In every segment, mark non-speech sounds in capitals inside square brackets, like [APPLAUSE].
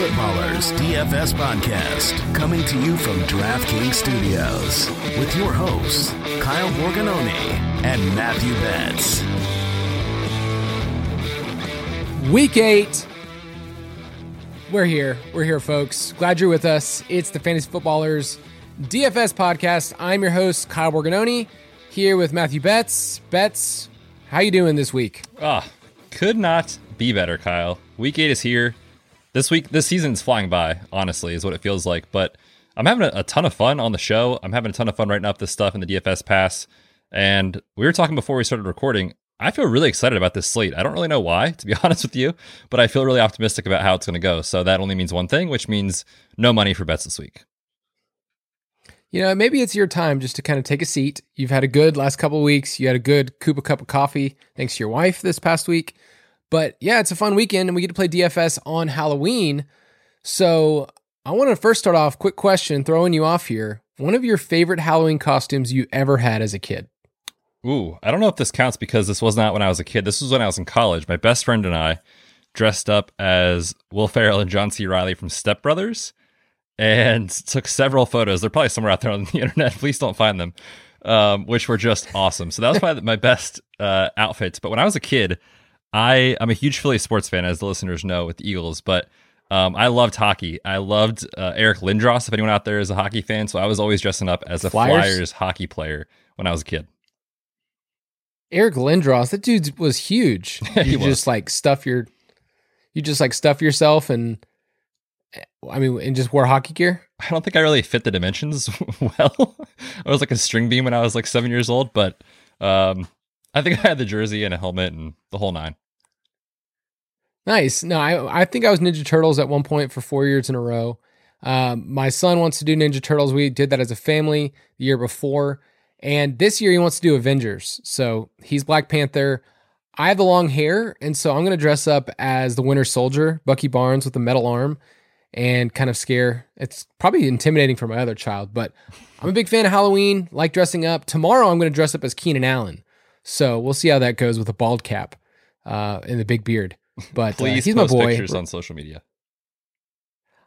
to the Fantasy Footballers DFS podcast, coming to you from DraftKings Studios with your hosts, Kyle Borgognoni and Matthew Betz. Week eight. We're here. We're here, folks. Glad you're with us. It's the Fantasy Footballers DFS podcast. I'm your host, Kyle Borgognoni, here with Matthew Betz. Betz, how you doing this week? Ah, could not be better, Kyle. Week eight is here this week this season's flying by honestly is what it feels like but i'm having a, a, ton of fun on the show. I'm having a ton of fun writing up this stuff in the dfs pass. And we were talking before we started recording i feel really excited about this slate. I don't really know why to be [LAUGHS] honest with you but i feel really optimistic about how it's going to go. So that only means one thing which means no money for bets this week. You know maybe it's your time just to kind of take a seat. You've had a good last couple weeks. You had a good cup of coffee. Thanks to your wife this past week but yeah, it's a fun weekend and we get to play DFS on Halloween. So I want to first start off, quick question, throwing you off here. One of your favorite Halloween costumes you ever had as a kid? Ooh, I don't know if this counts because this was not when I was a kid. This was when I was in college. My best friend and I dressed up as Will Ferrell and John C. Reilly from Step Brothers and took several photos. They're probably somewhere out there on the [LAUGHS] internet. Please don't find them, um, which were just awesome. So that was probably my best uh, outfits. But when I was a kid, I I'm a huge Philly sports fan, as the listeners know, with the Eagles, but um, I loved hockey. I loved uh, Eric Lindros. If anyone out there is a hockey fan, so I was always dressing up as a Flyers, Flyers hockey player when I was a kid. Eric Lindros, that dude was huge. [LAUGHS] You was. just like stuff your, you just like stuff yourself and, I mean, and just wore hockey gear. I don't think I really fit the dimensions [LAUGHS] well. I was like a string beam when I was like seven years old, but um, I think I had the jersey and a helmet and the whole nine. Nice. No, I I think I was Ninja Turtles at one point for four years in a row. Um, my son wants to do Ninja Turtles. We did that as a family the year before, and this year he wants to do Avengers. So he's Black Panther. I have the long hair, and so I'm going to dress up as the Winter Soldier, Bucky Barnes with the metal arm, and kind of scare. It's probably intimidating for my other child, but I'm a big fan of Halloween. Like dressing up. Tomorrow I'm going to dress up as Keenan Allen. So we'll see how that goes with a bald cap uh, and the big beard. But uh, please uh, he's my boy. Pictures on social media.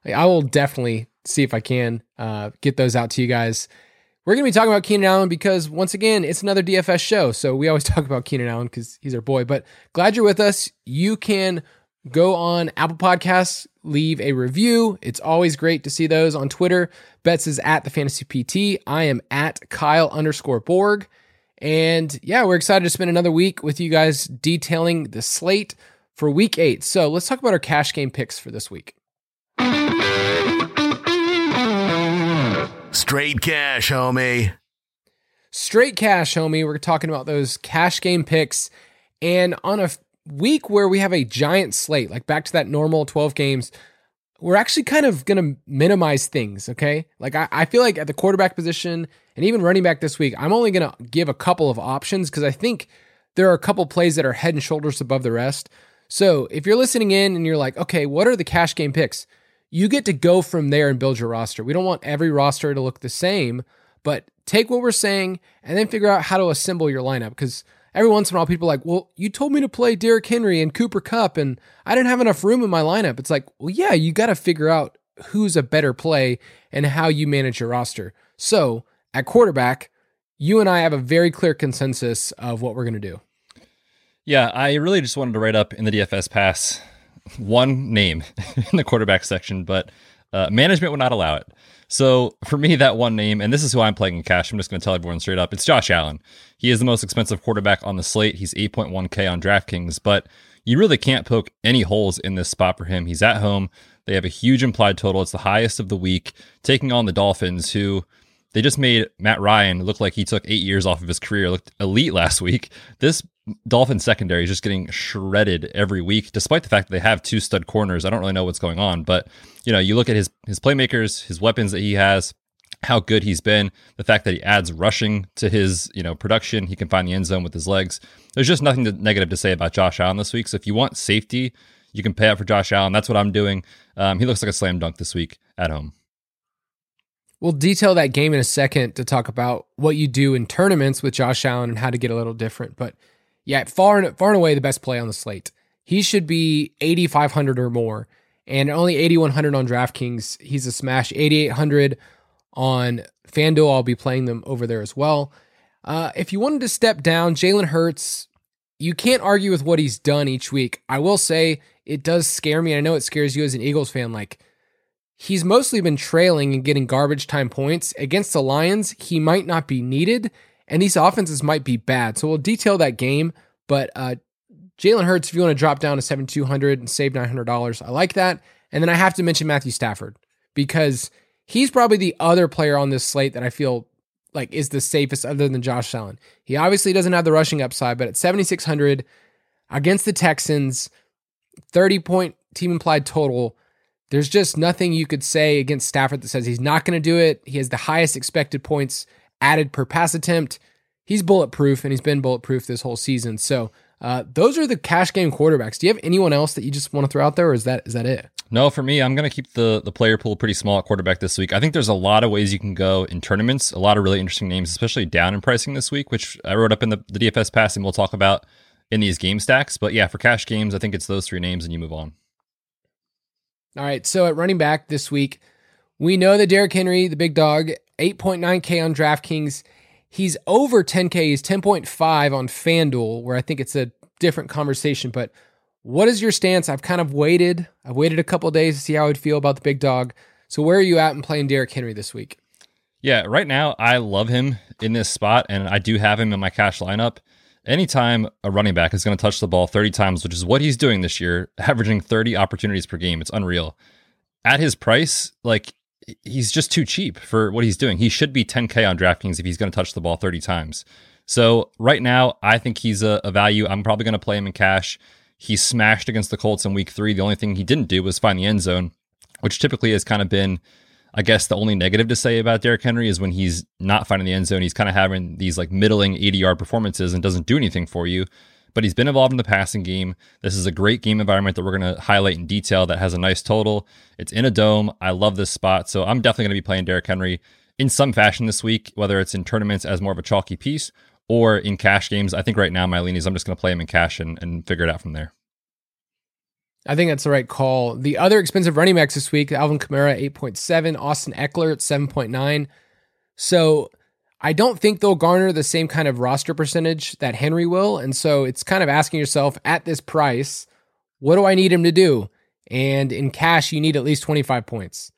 I will definitely see if I can uh, get those out to you guys. We're going to be talking about Keenan Allen because once again, it's another DFS show. So we always [LAUGHS] talk about Keenan Allen because he's our boy. But glad you're with us. You can go on Apple Podcasts, leave a review. It's always great to see those on Twitter. Betz is at the Fantasy PT. I am at Kyle underscore Borg. And yeah, we're excited to spend another week with you guys detailing the slate for week eight. So let's talk about our cash game picks for this week. Straight cash, homie. Straight cash, homie. We're talking about those cash game picks. And on a week where we have a giant slate, like back to that normal 12 games, we're actually kind of going to minimize things. Okay. Like I, I feel like at the quarterback position and even running back this week, I'm only going to give a couple of options because I think there are a couple plays that are head and shoulders above the rest. So if you're listening in and you're like, okay, what are the cash game picks? You get to go from there and build your roster. We don't want every roster to look the same, but take what we're saying and then figure out how to assemble your lineup because every once in a while people are like, well, you told me to play Derrick Henry and Cooper Kupp and I didn't have enough room in my lineup. It's like, well, yeah, you got to figure out who's a better play and how you manage your roster. So at quarterback, you and I have a very clear consensus of what we're going to do. Yeah, I really just wanted to write up in the DFS pass one name [LAUGHS] in the quarterback section, but uh, management would not allow it. So for me, that one name, and this is who I'm playing in cash, I'm just going to tell everyone straight up it's Josh Allen. He is the most expensive quarterback on the slate. He's 8.1K on DraftKings, but you really can't poke any holes in this spot for him. He's at home. They have a huge implied total. It's the highest of the week, taking on the Dolphins, who they just made Matt Ryan look like he took eight years off of his career, looked elite last week. This Dolphin secondary is just getting shredded every week, despite the fact that they have two stud corners. I don't really know what's going on, but you know, you look at his his playmakers, his weapons that he has, how good he's been, the fact that he adds rushing to his you know production, he can find the end zone with his legs. There's just nothing to, negative to say about Josh Allen this week. So if you want safety, you can pay up for Josh Allen. That's what I'm doing. Um, he looks like a slam dunk this week at home. We'll detail that game in a second to talk about what you do in tournaments with Josh Allen and how to get a little different. But yeah, far and far and away the best play on the slate. he should be 8,500 or more. And only 8,100 on DraftKings. He's a smash. 8,800 on FanDuel. I'll be playing them over there as well. Uh, if you wanted to step down, Jalen Hurts, you can't argue with what he's done each week. I will say it does scare me. I know it scares you as an Eagles fan. Like, he's mostly been trailing and getting garbage time points. Against the Lions, he might not be needed, and these offenses might be bad. So we'll detail that game. But uh, Jalen Hurts, if you want to drop down to 7,200 and save $900, I like that. And then I have to mention Matthew Stafford because he's probably the other player on this slate that I feel like is the safest other than Josh Allen. He obviously doesn't have the rushing upside, but at 7,600 against the Texans, 30 point team implied total. There's just nothing you could say against Stafford that says he's not going to do it. He has the highest expected points added per pass attempt. He's bulletproof and he's been bulletproof this whole season. So uh, those are the cash game quarterbacks. Do you have anyone else that you just want to throw out there, or is that is that it? No, for me, I'm going to keep the the player pool pretty small at quarterback this week. I think there's a lot of ways you can go in tournaments. A lot of really interesting names, especially down in pricing this week, which I wrote up in the, the DFS pass, and we'll talk about in these game stacks. But yeah, for cash games, I think it's those three names, and you move on. All right. So at running back this week, we know that Derrick Henry, the big dog, 8.9K on DraftKings. He's over 10K. He's 10.5 on FanDuel, where I think it's a different conversation. But what is your stance? I've kind of waited. I've waited a couple days to see how I'd feel about the big dog. So where are you at in playing Derrick Henry this week? Yeah, right now I love him in this spot, and I do have him in my cash lineup. Anytime a running back is going to touch the ball 30 times, which is what he's doing this year, [LAUGHS] averaging 30 opportunities per game, it's unreal. At his price, like he's just too cheap for what he's doing. He should be 10K on DraftKings if he's going to touch the ball 30 times. So right now, I think he's a, a value. I'm probably going to play him in cash. He smashed against the Colts in week three. The only thing he didn't do was find the end zone, which typically has kind of been I guess the only negative to say about Derrick Henry is when he's not finding the end zone, he's kind of having these like middling 80 yard performances and doesn't do anything for you. But he's been involved in the passing game. This is a great game environment that we're going to highlight in detail that has a nice total. It's in a dome. I love this spot. So I'm definitely going to be playing Derrick Henry in some fashion this week, whether it's in tournaments as more of a chalky piece or in cash games. I think right now my lean is I'm just going to play him in cash and, and figure it out from there. I think that's the right call. The other expensive running backs this week, Alvin Kamara, 8.7, Austin Ekeler at 7.9. So I don't think they'll garner the same kind of roster percentage that Henry will. And so it's kind of asking yourself at this price, what do I need him to do? And in cash, you need at least 25 points.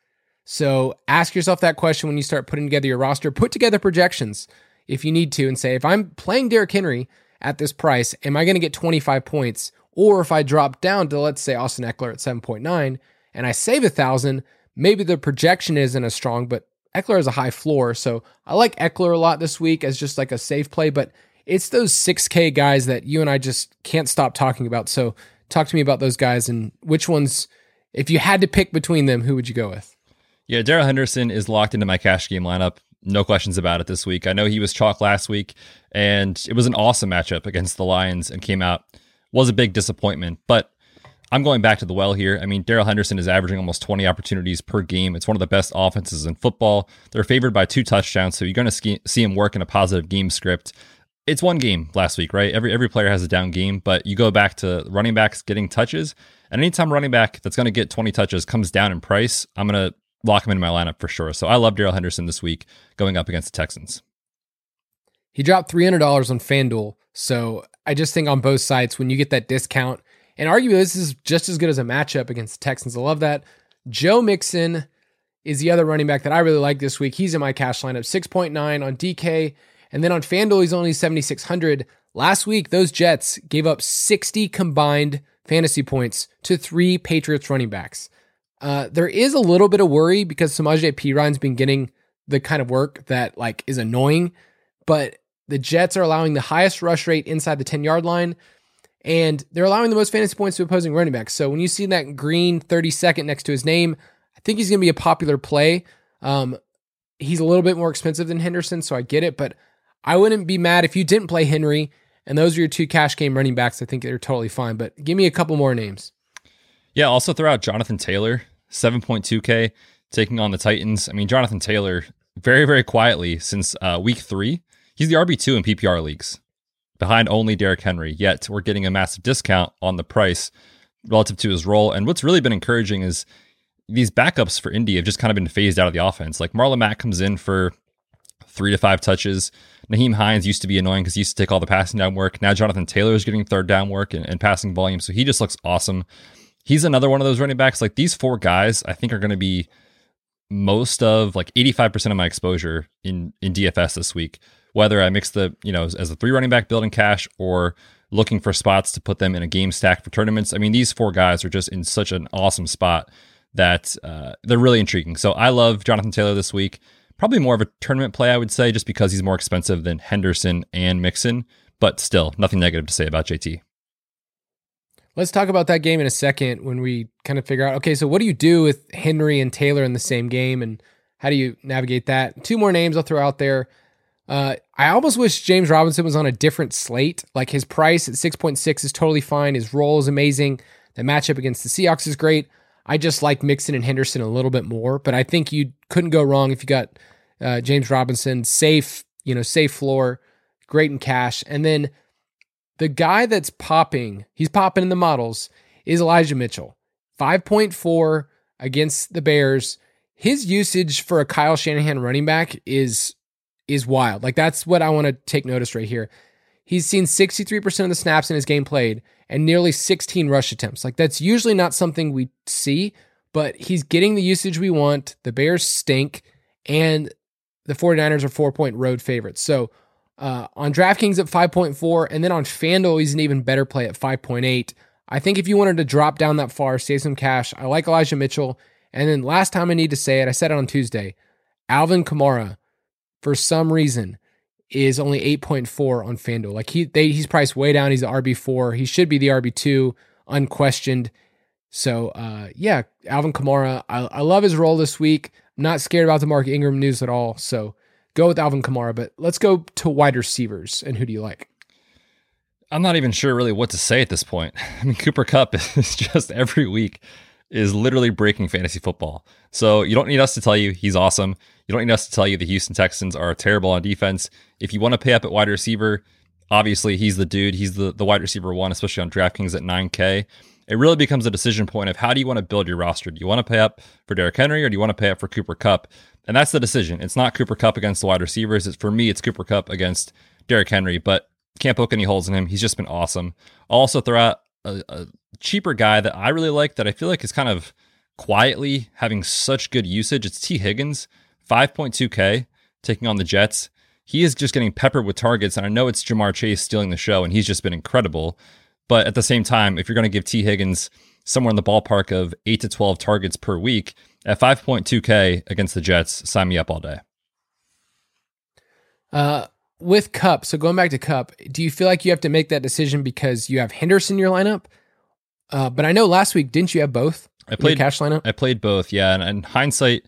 So ask yourself that question when you start putting together your roster. Put together projections if you need to and say, if I'm playing Derrick Henry at this price, am I going to get 25 points? Or if I drop down to let's say Austin Ekeler at 7.9 and I save a thousand, maybe the projection isn't as strong, but Ekeler has a high floor. So I like Ekeler a lot this week as just like a safe play, but it's those 6K guys that you and I just can't stop talking about. So talk to me about those guys and which ones, if you had to pick between them, who would you go with? Yeah, Darrell Henderson is locked into my cash game lineup. No questions about it this week. I know he was chalk last week, and it was an awesome matchup against the Lions and came out was a big disappointment. But I'm going back to the well here. I mean, Darrell Henderson is averaging almost 20 opportunities per game. It's one of the best offenses in football. They're favored by two touchdowns, so you're going to see him work in a positive game script. It's one game last week, right? Every every player has a down game, but you go back to running backs getting touches, and anytime running back that's going to get 20 touches comes down in price, I'm going to lock him in my lineup for sure. So I love Darrell Henderson this week going up against the Texans. He dropped $300 on FanDuel. So I just think on both sides, when you get that discount, and arguably this is just as good as a matchup against the Texans. I love that. Joe Mixon is the other running back that I really like this week. He's in my cash lineup, 6.9 on DK. And then on FanDuel, he's only 7,600. Last week, those Jets gave up 60 combined fantasy points to three Patriots running backs. Uh, there is a little bit of worry because Samaje Perine's been getting the kind of work that like is annoying, but the Jets are allowing the highest rush rate inside the 10 yard line, and they're allowing the most fantasy points to opposing running backs. So when you see that green 30 second next to his name, I think he's going to be a popular play. Um, he's a little bit more expensive than Henderson, so I get it, but I wouldn't be mad if you didn't play Henry and those are your two cash game running backs. I think they're totally fine, but give me a couple more names. Yeah, also throw out Jonathan Taylor, 7.2K, taking on the Titans. I mean, Jonathan Taylor, very, very quietly since uh, week three, He's the RB2 in PPR leagues. Behind only Derrick Henry. Yet we're getting a massive discount on the price relative to his role. And what's really been encouraging is these backups for Indy have just kind of been phased out of the offense. Like Marlon Mack comes in for three to five touches. Nyheim Hines used to be annoying because he used to take all the passing down work. Now Jonathan Taylor is getting third down work and, and passing volume. So he just looks awesome. He's another one of those running backs. Like these four guys, I think are going to be most of like 85% of my exposure in in DFS this week. Whether I mix the, you know, as, as a three running back building cash or looking for spots to put them in a game stack for tournaments. I mean, these four guys are just in such an awesome spot that uh, they're really intriguing. So I love Jonathan Taylor this week. Probably more of a tournament play, I would say, just because he's more expensive than Henderson and Mixon. But still, nothing negative to say about JT. Let's talk about that game in a second when we kind of figure out okay, so what do you do with Henry and Taylor in the same game and how do you navigate that? Two more names I'll throw out there. Uh, I almost wish James Robinson was on a different slate. Like his price at 6.6 is totally fine. His role is amazing. The matchup against the Seahawks is great. I just like Mixon and Henderson a little bit more, but I think you couldn't go wrong if you got uh, James Robinson safe, you know, safe floor, great in cash. And then the guy that's popping, he's popping in the models, is Elijah Mitchell. 5.4 against the Bears. His usage for a Kyle Shanahan running back is is wild. Like that's what I want to take notice right here. He's seen 63% of the snaps in his game played and nearly 16 rush attempts. Like that's usually not something we see, but he's getting the usage we want. The Bears stink and the 49ers are 4-point road favorites. So uh, on DraftKings at 5.4, and then on FanDuel, he's an even better play at 5.8. I think if you wanted to drop down that far, save some cash, I like Elijah Mitchell. And then last time I need to say it, I said it on Tuesday. Alvin Kamara, for some reason, is only 8.4 on FanDuel. Like he they, he's priced way down. He's the RB4. He should be the RB2, unquestioned. So uh, yeah, Alvin Kamara. I, I love his role this week. I'm not scared about the Mark Ingram news at all. So go with Alvin Kamara, but let's go to wide receivers. And who do you like? I'm not even sure really what to say at this point. [LAUGHS] I mean, Cooper Kupp [LAUGHS] is just every week is literally breaking fantasy football. So you don't need us to tell you he's awesome. You don't need us to tell you the Houston Texans are terrible on defense. If you want to pay up at wide receiver, obviously he's the dude. He's the, the wide receiver one, especially on DraftKings at 9K. It really becomes a decision point of how do you want to build your roster? Do you want to pay up for Derrick Henry or do you want to pay up for Cooper Kupp? And that's the decision. It's not Cooper Kupp against the wide receivers. It's for me, it's Cooper Kupp against Derrick Henry, but can't poke any holes in him. He's just been awesome. I'll also throw out a, a cheaper guy that I really like that I feel like is kind of quietly having such good usage. It's Tee Higgins, 5.2K, taking on the Jets. He is just getting peppered with targets. And I know it's Ja'Marr Chase stealing the show, and he's just been incredible. But at the same time, if you're going to give Tee Higgins somewhere in the ballpark of 8 to 12 targets per week, at 5.2K against the Jets, sign me up all day. Uh, with Kupp, so going back to Kupp, do you feel like you have to make that decision because you have Henderson in your lineup? Uh, but I know last week, didn't you have both? I played cash lineup. I played both, yeah. And in hindsight,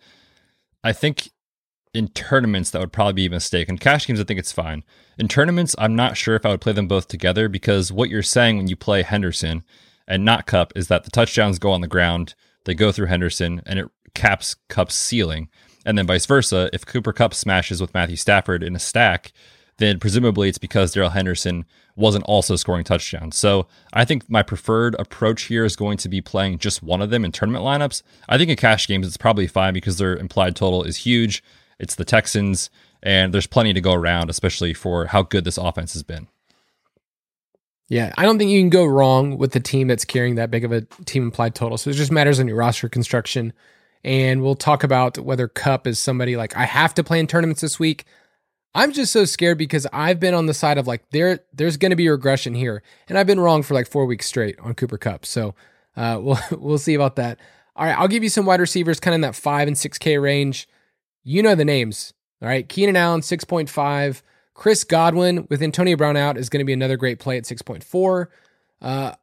I think in tournaments that would probably be a mistake. In cash games, I think it's fine. In tournaments, I'm not sure if I would play them both together because what you're saying when you play Henderson and not Kupp is that the touchdowns go on the ground, they go through Henderson, and it caps Kupp's ceiling. And then vice versa, if Cooper Kupp smashes with Matthew Stafford in a stack, then presumably it's because Darrell Henderson wasn't also scoring touchdowns. So I think my preferred approach here is going to be playing just one of them in tournament lineups. I think in cash games it's probably fine because their implied total is huge. It's the Texans, and there's plenty to go around, especially for how good this offense has been. Yeah, I don't think you can go wrong with the team that's carrying that big of a team implied total. So it just matters on your roster construction. And we'll talk about whether Kupp is somebody like I have to play in tournaments this week. I'm just so scared because I've been on the side of like there there's going to be regression here, and I've been wrong for like four weeks straight on Cooper Kupp. So uh, [LAUGHS] we'll we'll see about that. All right, I'll give you some wide receivers, kind of in that five and six K range. You know the names. All right, Keenan Allen six point five. Chris Godwin with Antonio Brown out is going to be another great play at 6.4. Uh,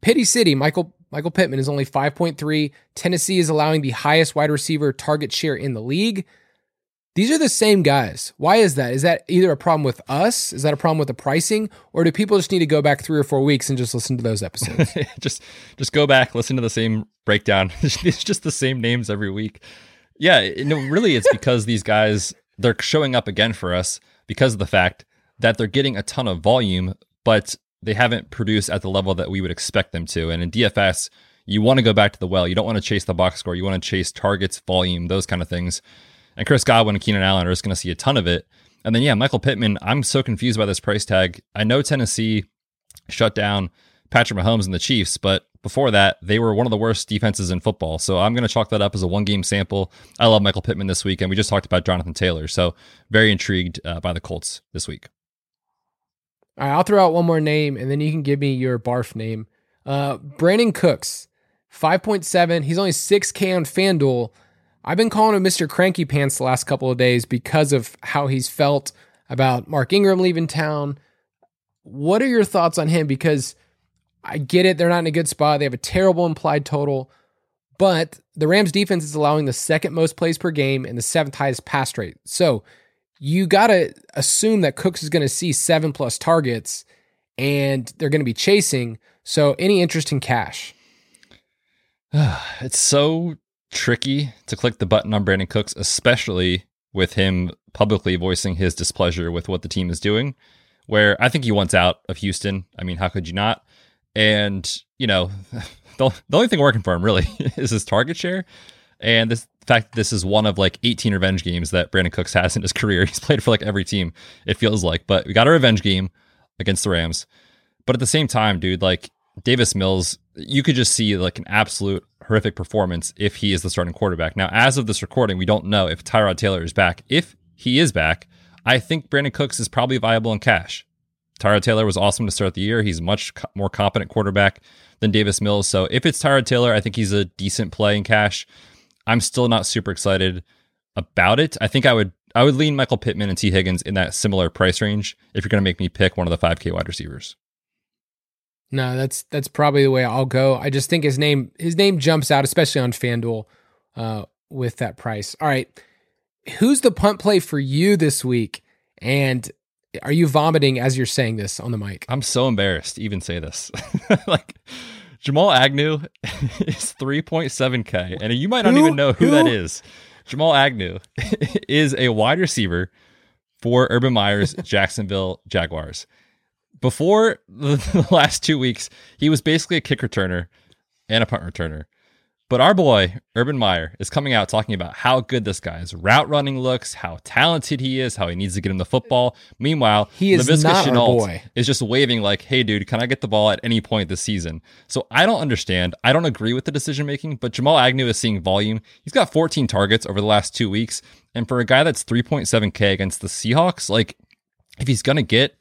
Pity City, Michael Michael Pittman is only 5.3. Tennessee is allowing the highest wide receiver target share in the league. These are the same guys. Why is that? Is that either a problem with us? Is that a problem with the pricing? Or do people just need to go back three or four weeks and just listen to those episodes? [LAUGHS] just just go back, listen to the same breakdown. [LAUGHS] it's just the same names every week. Yeah, no, really it's because these guys they're showing up again for us because of the fact that they're getting a ton of volume, but they haven't produced at the level that we would expect them to. And in DFS, you want to go back to the well. You don't want to chase the box score. You want to chase targets, volume, those kind of things. And Chris Godwin and Keenan Allen are just going to see a ton of it. And then, yeah, Michael Pittman, I'm so confused by this price tag. I know Tennessee shut down Patrick Mahomes and the Chiefs, but before that, they were one of the worst defenses in football. So I'm going to chalk that up as a one game sample. I love Michael Pittman this week, and we just talked about Jonathan Taylor. So very intrigued uh, by the Colts this week. All right, I'll throw out one more name, and then you can give me your barf name. Uh, Brandin Cooks, 5.7. He's only 6K on FanDuel. I've been calling him Mr. Cranky Pants the last couple of days because of how he's felt about Mark Ingram leaving town. What are your thoughts on him? Because I get it, they're not in a good spot. They have a terrible implied total, but the Rams defense is allowing the second most plays per game and the seventh highest pass rate. So you got to assume that Cooks is going to see seven plus targets and they're going to be chasing. So, any interest in cash? [SIGHS] it's so tricky to click the button on Brandin Cooks, especially with him publicly voicing his displeasure with what the team is doing. Where I think he wants out of Houston. I mean, how could you not? And, you know, [LAUGHS] the, the only thing working for him really [LAUGHS] is his target share. And this fact this is one of like 18 revenge games that Brandin Cooks has in his [LAUGHS] career. He's played for like every team, it feels like. But we got a revenge game against the Rams. But at the same time, dude, like Davis Mills, you could just see like an absolute horrific performance if he is the starting quarterback. Now, as of this recording, we don't know if Tyrod Taylor is back. If he is back, I think Brandin Cooks is probably viable in cash. Tyrod Taylor was awesome to start the year. He's much more competent quarterback than Davis Mills. So if it's Tyrod Taylor, I think he's a decent play in cash. I'm still not super excited about it. I think I would I would lean Michael Pittman and Tee Higgins in that similar price range if you're going to make me pick one of the 5K wide receivers. No, that's that's probably the way I'll go. I just think his name his name jumps out, especially on FanDuel, uh, with that price. All right, who's the punt play for you this week? And are you vomiting as you're saying this on the mic? I'm so embarrassed to even say this. [LAUGHS] like Jamal Agnew [LAUGHS] is 3.7K, and you might not who? even know who, who that is. Jamal Agnew [LAUGHS] is a wide receiver for Urban Meyer's Jacksonville Jaguars before the, [LAUGHS] the last two weeks, he was basically a kick returner and a punt returner. But our boy, Urban Meyer, is coming out talking about how good this guy's route running looks, how talented he is, how he needs to get him the football. Meanwhile, he is Laviska not Shenault boy. is just waving like, hey, dude, can I get the ball at any point this season? So I don't understand. I don't agree with the decision making, but Jamal Agnew is seeing volume. He's got 14 targets over the last two weeks. And for a guy that's 3.7K against the Seahawks, like, if he's going to get,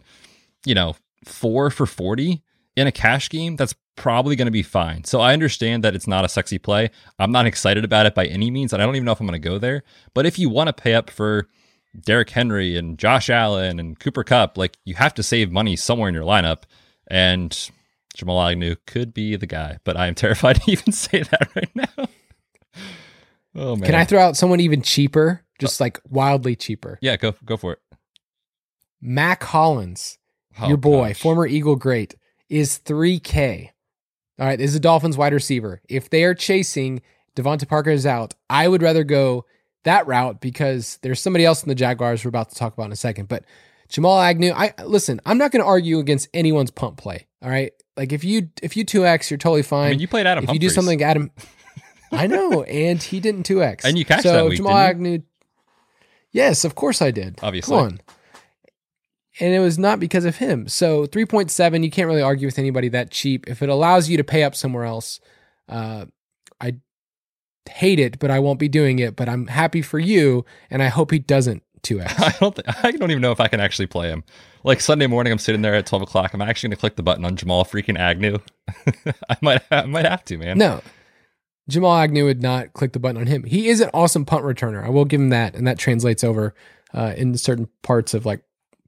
you know, four for 40 in a cash game, that's probably going to be fine. So I understand that it's not a sexy play. I'm not excited about it by any means, and I don't even know if I'm going to go there. But if you want to pay up for Derrick Henry and Josh Allen and Cooper Kupp, like you have to save money somewhere in your lineup. And Jamal Agnew could be the guy, but I am [LAUGHS] terrified to even say that right now. [LAUGHS] oh man. Can I throw out someone even cheaper? Uh, Just like wildly cheaper. Yeah, go go for it. Mack Hollins oh, your boy, gosh. former Eagle great, is 3K. All right, this is a Dolphins wide receiver. If they are chasing, DeVante Parker is out. I would rather go that route because there's somebody else in the Jaguars we're about to talk about in a second. But Jamal Agnew, I listen, I'm not going to argue against anyone's pump play. All right. Like if you if you two X, you're totally fine. I mean, you played Adam. If Humphries. you do something, Adam. [LAUGHS] I know, and he didn't two X. And you cashed so that week, Jamal Agnew. Yes, of course I did. Obviously. Come on and it was not because of him. So 3.7, you can't really argue with anybody that cheap. If it allows you to pay up somewhere else, uh, I hate it, but I won't be doing it. But I'm happy for you, and I hope he doesn't 2x. [LAUGHS] I don't. Th- I don't even know if I can actually play him. Like Sunday morning, I'm sitting there at 12 o'clock. I'm actually going to click the button on Jamal freaking Agnew. [LAUGHS] I might. I might have to, man. No. Jamal Agnew would not click the button on him. He is an awesome punt returner. I will give him that, and that translates over uh, in certain parts of like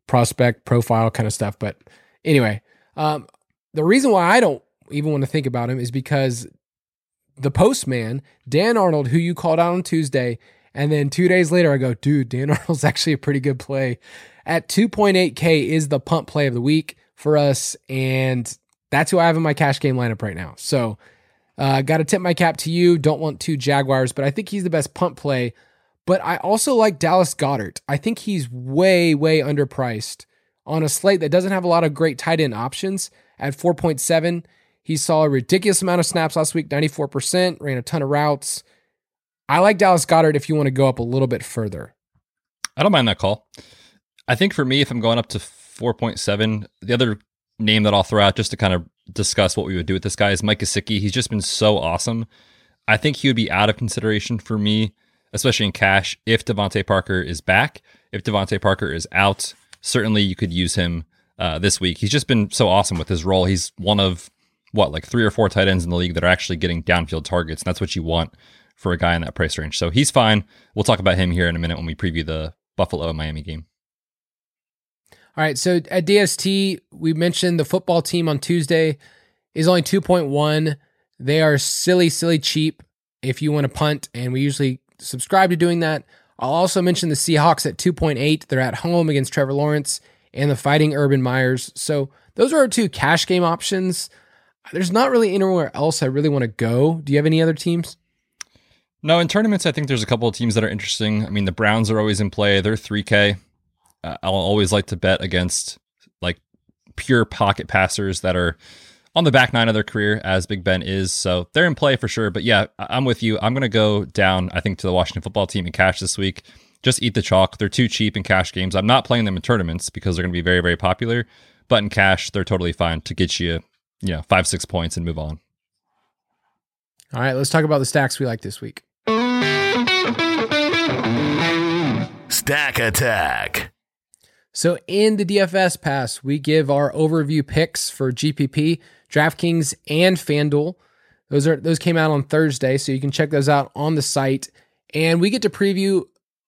prospect profile kind of stuff. But anyway, um, the reason why I don't even want to think about him is because the postman, Dan Arnold, who you called out on Tuesday, and then two days later, I go, dude, Dan [LAUGHS] Arnold's actually a pretty good play. At 2.8K is the pump play of the week for us. And that's who I have in my cash game lineup right now. So, uh, got to tip my cap to you. Don't want two Jaguars, but I think he's the best pump play but I also like Dallas Goedert. I think he's way, way underpriced on a slate that doesn't have a lot of great tight end options at 4.7. He saw a ridiculous amount of snaps last week, 94%, ran a ton of routes. I like Dallas Goedert if you want to go up a little bit further. I don't mind that call. I think for me, if I'm going up to 4.7, the other name that I'll throw out just to kind of discuss what we would do with this guy is Mike Gesicki. He's just been so awesome. I think he would be out of consideration for me, especially in cash, if DeVante Parker is back. If DeVante Parker is out, certainly you could use him uh, this week. He's just been so awesome with his role. He's one of what, like three or four tight ends in the league that are actually getting downfield targets, and that's what you want for a guy in that price range. So he's fine. We'll talk about him here in a minute when we preview the Buffalo Miami game. All right. So at DST, we mentioned the football team on Tuesday is only 2.1. They are silly, silly cheap if you want to punt, and we usually subscribe to doing that. I'll also mention the Seahawks at 2.8. They're at home against Trevor Lawrence and the Fighting Urban Meyers. So those are our two cash game options. There's not really anywhere else I really want to go. Do you have any other teams? No, in tournaments, I think there's a couple of teams that are interesting. I mean, the Browns are always in play. They're 3K. Uh, I'll always like to bet against like pure pocket passers that are on the back nine of their career, as Big Ben is. So they're in play for sure. But yeah, I'm with you. I'm going to go down, I think, to the Washington football team in cash this week. Just eat the chalk. They're too cheap in cash games. I'm not playing them in tournaments because they're going to be very, very popular. But in cash, they're totally fine to get you, you know, five, six points and move on. All right, let's talk about the stacks we like this week. Stack Attack. So in the DFS pass, we give our overview picks for GPP, DraftKings, and FanDuel. Those are those came out on Thursday, so you can check those out on the site. And we get to preview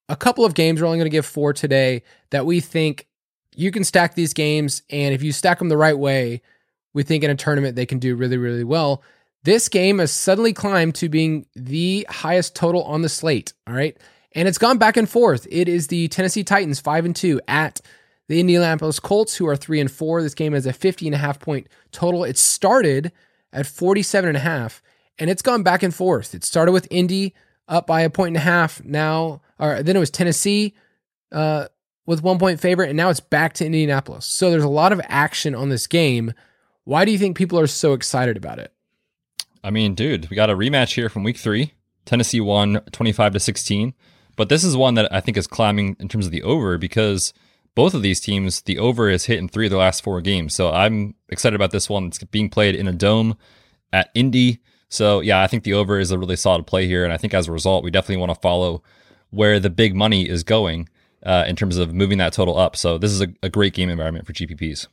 a couple of games. We're only going to give four today that we think you can stack these games, and if you stack them the right way, we think in a tournament they can do really, really well. This game has suddenly climbed to being the highest total on the slate. All right. And it's gone back and forth. It is the Tennessee Titans, five and two, at the Indianapolis Colts, who are three and four. This game has a 50 and a half point total. It started at 47 and a half, and it's gone back and forth. It started with Indy up by a point and a half. Now, or then it was Tennessee uh, with one point favorite, and now it's back to Indianapolis. So there's a lot of action on this game. Why do you think people are so excited about it? I mean, dude, we got a rematch here from week three. Tennessee won 25 to 16. But this is one that I think is climbing in terms of the over because both of these teams, the over is hit in three of their last four games. So I'm excited about this one. It's being played in a dome at Indy. So yeah, I think the over is a really solid play here. And I think as a result, we definitely want to follow where the big money is going uh, in terms of moving that total up. So this is a, a great game environment for GPPs.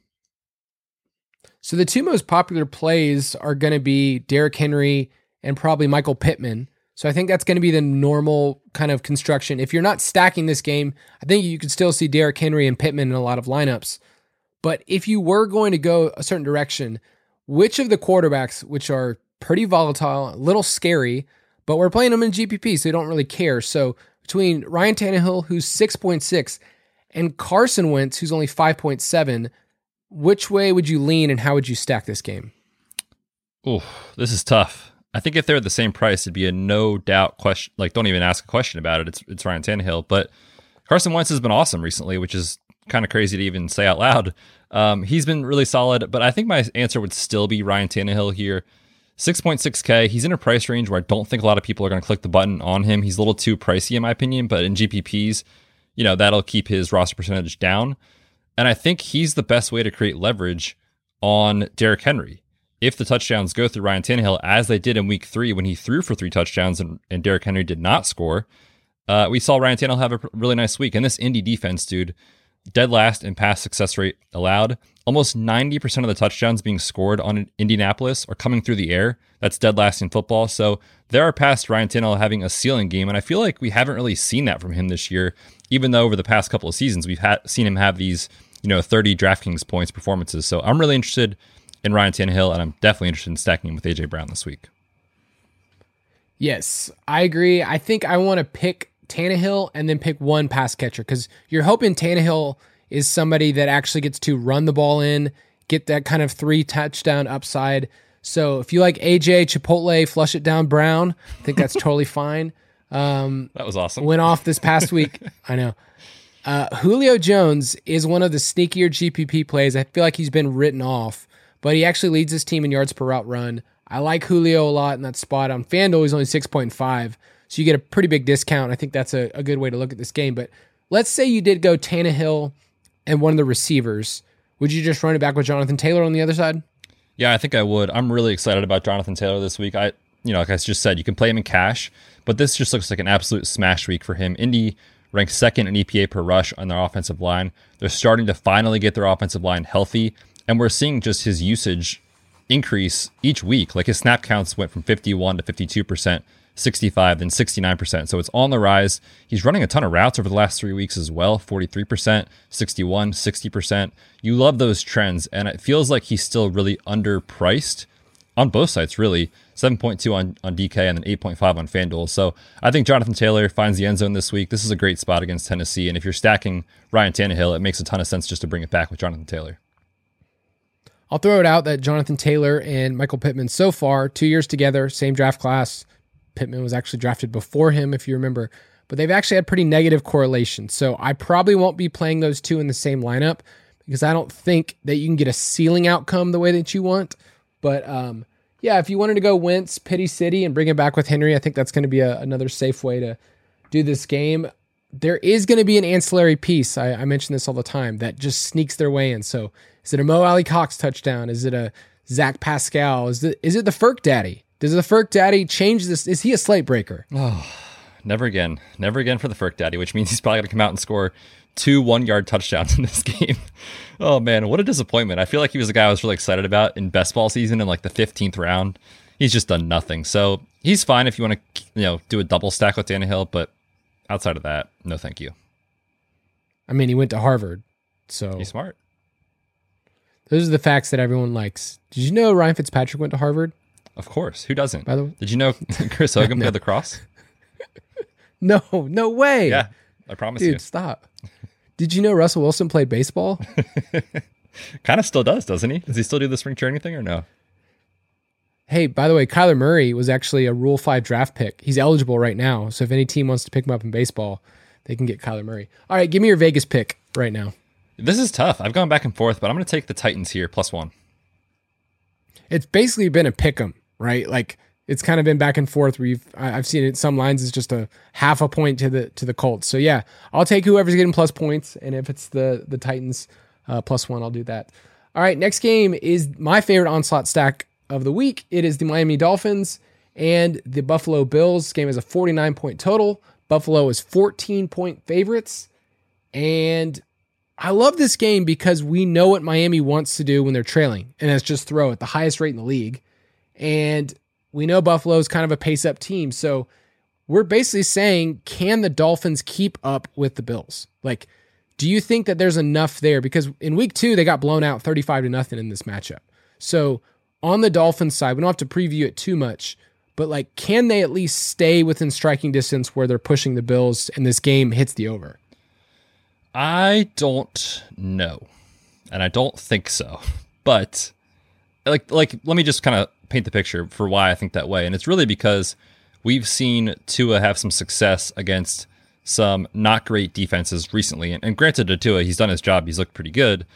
So the two most popular plays are going to be Derrick Henry and probably Michael Pittman. So I think that's going to be the normal kind of construction. If you're not stacking this game, I think you could still see Derrick Henry and Pittman in a lot of lineups. But if you were going to go a certain direction, which of the quarterbacks, which are pretty volatile, a little scary, but we're playing them in GPP, so you don't really care. So between Ryan Tannehill, who's 6.6, and Carson Wentz, who's only 5.7, which way would you lean and how would you stack this game? Oh, this is tough. I think if they're the same price, it'd be a no doubt question. Like, don't even ask a question about it. It's it's Ryan Tannehill, but Carson Wentz has been awesome recently, which is kind of crazy to even say out loud. Um, he's been really solid, but I think my answer would still be Ryan Tannehill here. 6.6K. He's in a price range where I don't think a lot of people are going to click the button on him. He's a little too pricey, in my opinion, but in GPPs, you know, that'll keep his roster percentage down. And I think he's the best way to create leverage on Derrick Henry if the touchdowns go through Ryan Tannehill, as they did in week three when he threw for three touchdowns and, and Derrick Henry did not score, uh, we saw Ryan Tannehill have a really nice week. And this Indy defense, dude, dead last in pass success rate allowed. Almost 90% of the touchdowns being scored on Indianapolis are coming through the air. That's dead last in football. So there are past Ryan Tannehill having a ceiling game. And I feel like we haven't really seen that from him this year, even though over the past couple of seasons, we've had, seen him have these, you know, 30 DraftKings points performances. So I'm really interested in Ryan Tannehill, and I'm definitely interested in stacking him with AJ Brown this week. Yes, I agree. I think I want to pick Tannehill and then pick one pass catcher because you're hoping Tannehill is somebody that actually gets to run the ball in, get that kind of three touchdown upside. So if you like AJ Chipotle, flush it down Brown, I think that's totally [LAUGHS] fine. Um, that was awesome. Went off this past week. I know. Uh, Julio Jones is one of the sneakier GPP plays. I feel like he's been written off, but he actually leads his team in yards per route run. I like Julio a lot in that spot. On FanDuel, he's only 6.5, so you get a pretty big discount. I think that's a, a good way to look at this game. But let's say you did go Tannehill and one of the receivers. Would you just run it back with Jonathan Taylor on the other side? Yeah, I think I would. I'm really excited about Jonathan Taylor this week. I, you know, like I just said, you can play him in cash, but this just looks like an absolute smash week for him. Indy ranks second in EPA per rush on their offensive line. They're starting to finally get their offensive line healthy, and we're seeing just his usage increase each week. Like his snap counts went from 51 to 52 percent 65, then 69%. So it's on the rise. He's running a ton of routes over the last three weeks as well 43%, 61, 60%. You love those trends, and it feels like he's still really underpriced on both sides, really. 7.2 on, on DK and then 8.5 on FanDuel. So I think Jonathan Taylor finds the end zone this week. This is a great spot against Tennessee. And if you're stacking Ryan Tannehill, it makes a ton of sense just to bring it back with Jonathan Taylor. I'll throw it out that Jonathan Taylor and Michael Pittman so far, two years together, same draft class, Pittman was actually drafted before him, if you remember. But they've actually had pretty negative correlation. So I probably won't be playing those two in the same lineup because I don't think that you can get a ceiling outcome the way that you want. But um, yeah, if you wanted to go Wentz, Pity City, and bring it back with Henry, I think that's going to be a, another safe way to do this game. There is going to be an ancillary piece. I, I mention this all the time that just sneaks their way in. So is it a Mo Alie-Cox touchdown? Is it a Zach Pascal? Is it, is it the Ferk Daddy? Does the Ferk Daddy change this? Is he a slate breaker? Oh, [SIGHS] never again. Never again for the Ferk Daddy, which means he's probably going to come out and score two one yard touchdowns in this [LAUGHS] game. oh, man. What a disappointment. I feel like he was a guy I was really excited about in best ball season in like the 15th round. He's just done nothing. So he's fine if you want to, you know, do a double stack with Hill, but outside of that, no thank you. I mean, he went to Harvard. So he's smart. Those are the facts that everyone likes. Did you know Ryan Fitzpatrick went to Harvard? Of course. Who doesn't? By the way, did you know [LAUGHS] Chris Hogan no. played the cross? [LAUGHS] No, no way. Yeah, I promise Dude, you. stop. Did you know Russell Wilson played baseball? [LAUGHS] kind of still does, doesn't he? Does he still do the spring training thing or no? Hey, by the way, Kyler Murray was actually a Rule 5 draft pick. He's eligible right now. So if any team wants to pick him up in baseball, they can get Kyler Murray. All right, give me your Vegas pick right now. This is tough. I've gone back and forth, but I'm going to take the Titans here, plus one. It's basically been a pick 'em right? Like it's kind of been back and forth. We've I've seen it some lines is just a half a point to the to the Colts. So yeah, I'll take whoever's getting plus points, and if it's the the Titans uh, plus one, I'll do that. All right, next game is my favorite onslaught stack of the week. It is the Miami Dolphins and the Buffalo Bills. This game is a 49 point total. Buffalo is 14 point favorites. And I love this game because we know what Miami wants to do when they're trailing, and that's just throw at the highest rate in the league. And we know Buffalo's kind of a pace up team. So we're basically saying, can the Dolphins keep up with the Bills? Like, do you think that there's enough there? Because in week two, they got blown out 35 to nothing in this matchup. So on the Dolphins side, we don't have to preview it too much, but like, can they at least stay within striking distance where they're pushing the Bills and this game hits the over? I don't know. And I don't think so. But like like let me just kind of paint the picture for why I think that way. And it's really because we've seen Tua have some success against some not great defenses recently. And, and granted to Tua, he's done his job. He's looked pretty good,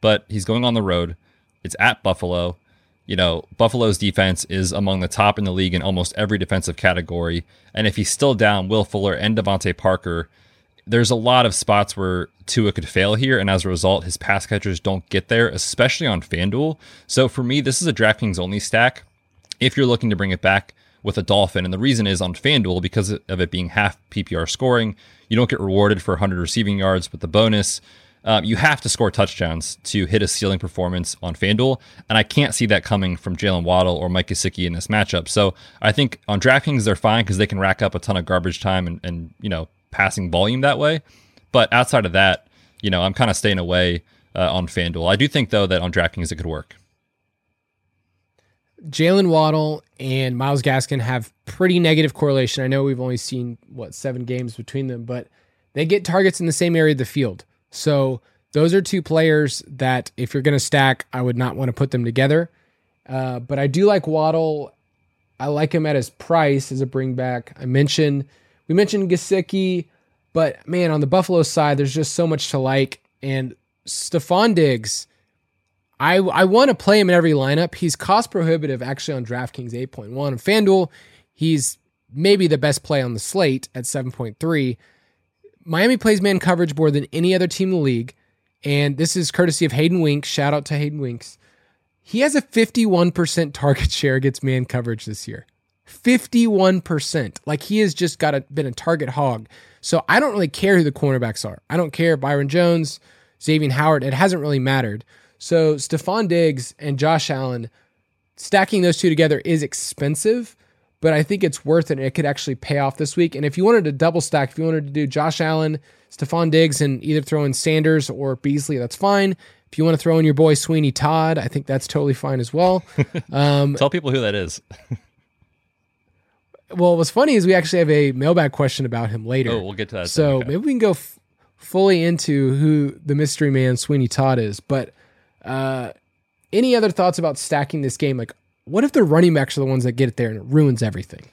but he's going on the road. It's at Buffalo. You know, Buffalo's defense is among the top in the league in almost every defensive category. And if he's still down, Will Fuller and DeVante Parker there's a lot of spots where Tua could fail here, and as a result, his pass catchers don't get there, especially on FanDuel. So for me, this is a DraftKings only stack. If you're looking to bring it back with a Dolphin, and the reason is on FanDuel because of it being half PPR scoring, you don't get rewarded for 100 receiving yards with the bonus. Um, you have to score touchdowns to hit a ceiling performance on FanDuel, and I can't see that coming from Jaylen Waddle or Mike Gesicki in this matchup. So I think on DraftKings they're fine because they can rack up a ton of garbage time and, and you know passing volume that way. But outside of that, you know, I'm kind of staying away uh, on FanDuel. I do think though that on DraftKings it could work. Jaylen Waddle and Myles Gaskin have pretty negative correlation. I know we've only seen what seven games between them, but they get targets in the same area of the field. So those are two players that if you're going to stack, I would not want to put them together. Uh, but I do like Waddle. I like him at his price as a bring back. I mentioned we mentioned Gesicki. But man, on the Buffalo side, there's just so much to like. And Stefon Diggs, I I want to play him in every lineup. He's cost prohibitive actually on DraftKings 8.1. On FanDuel, he's maybe the best play on the slate at 7.3. Miami plays man coverage more than any other team in the league. And this is courtesy of Hayden Winks. Shout out to Hayden Winks. He has a 51% target share against man coverage this year. 51%. Like he has just got a, been a target hog. So I don't really care who the cornerbacks are. I don't care Byron Jones, Xavier Howard. It hasn't really mattered. So Stefon Diggs and Josh Allen, stacking those two together is expensive, but I think it's worth it. And it could actually pay off this week. And if you wanted to double stack, if you wanted to do Josh Allen, Stefon Diggs, and either throw in Sanders or Beasley, that's fine. If you want to throw in your boy Sweeney Todd, I think that's totally fine as well. [LAUGHS] Um, Tell people who that is. [LAUGHS] well, what's funny is we actually have a mailbag question about him later. Oh, we'll get to that. So okay. maybe we can go f- fully into who the mystery man Sweeney Todd is. But uh, any other thoughts about stacking this game? Like, what if the running backs are the ones that get it there and it ruins everything?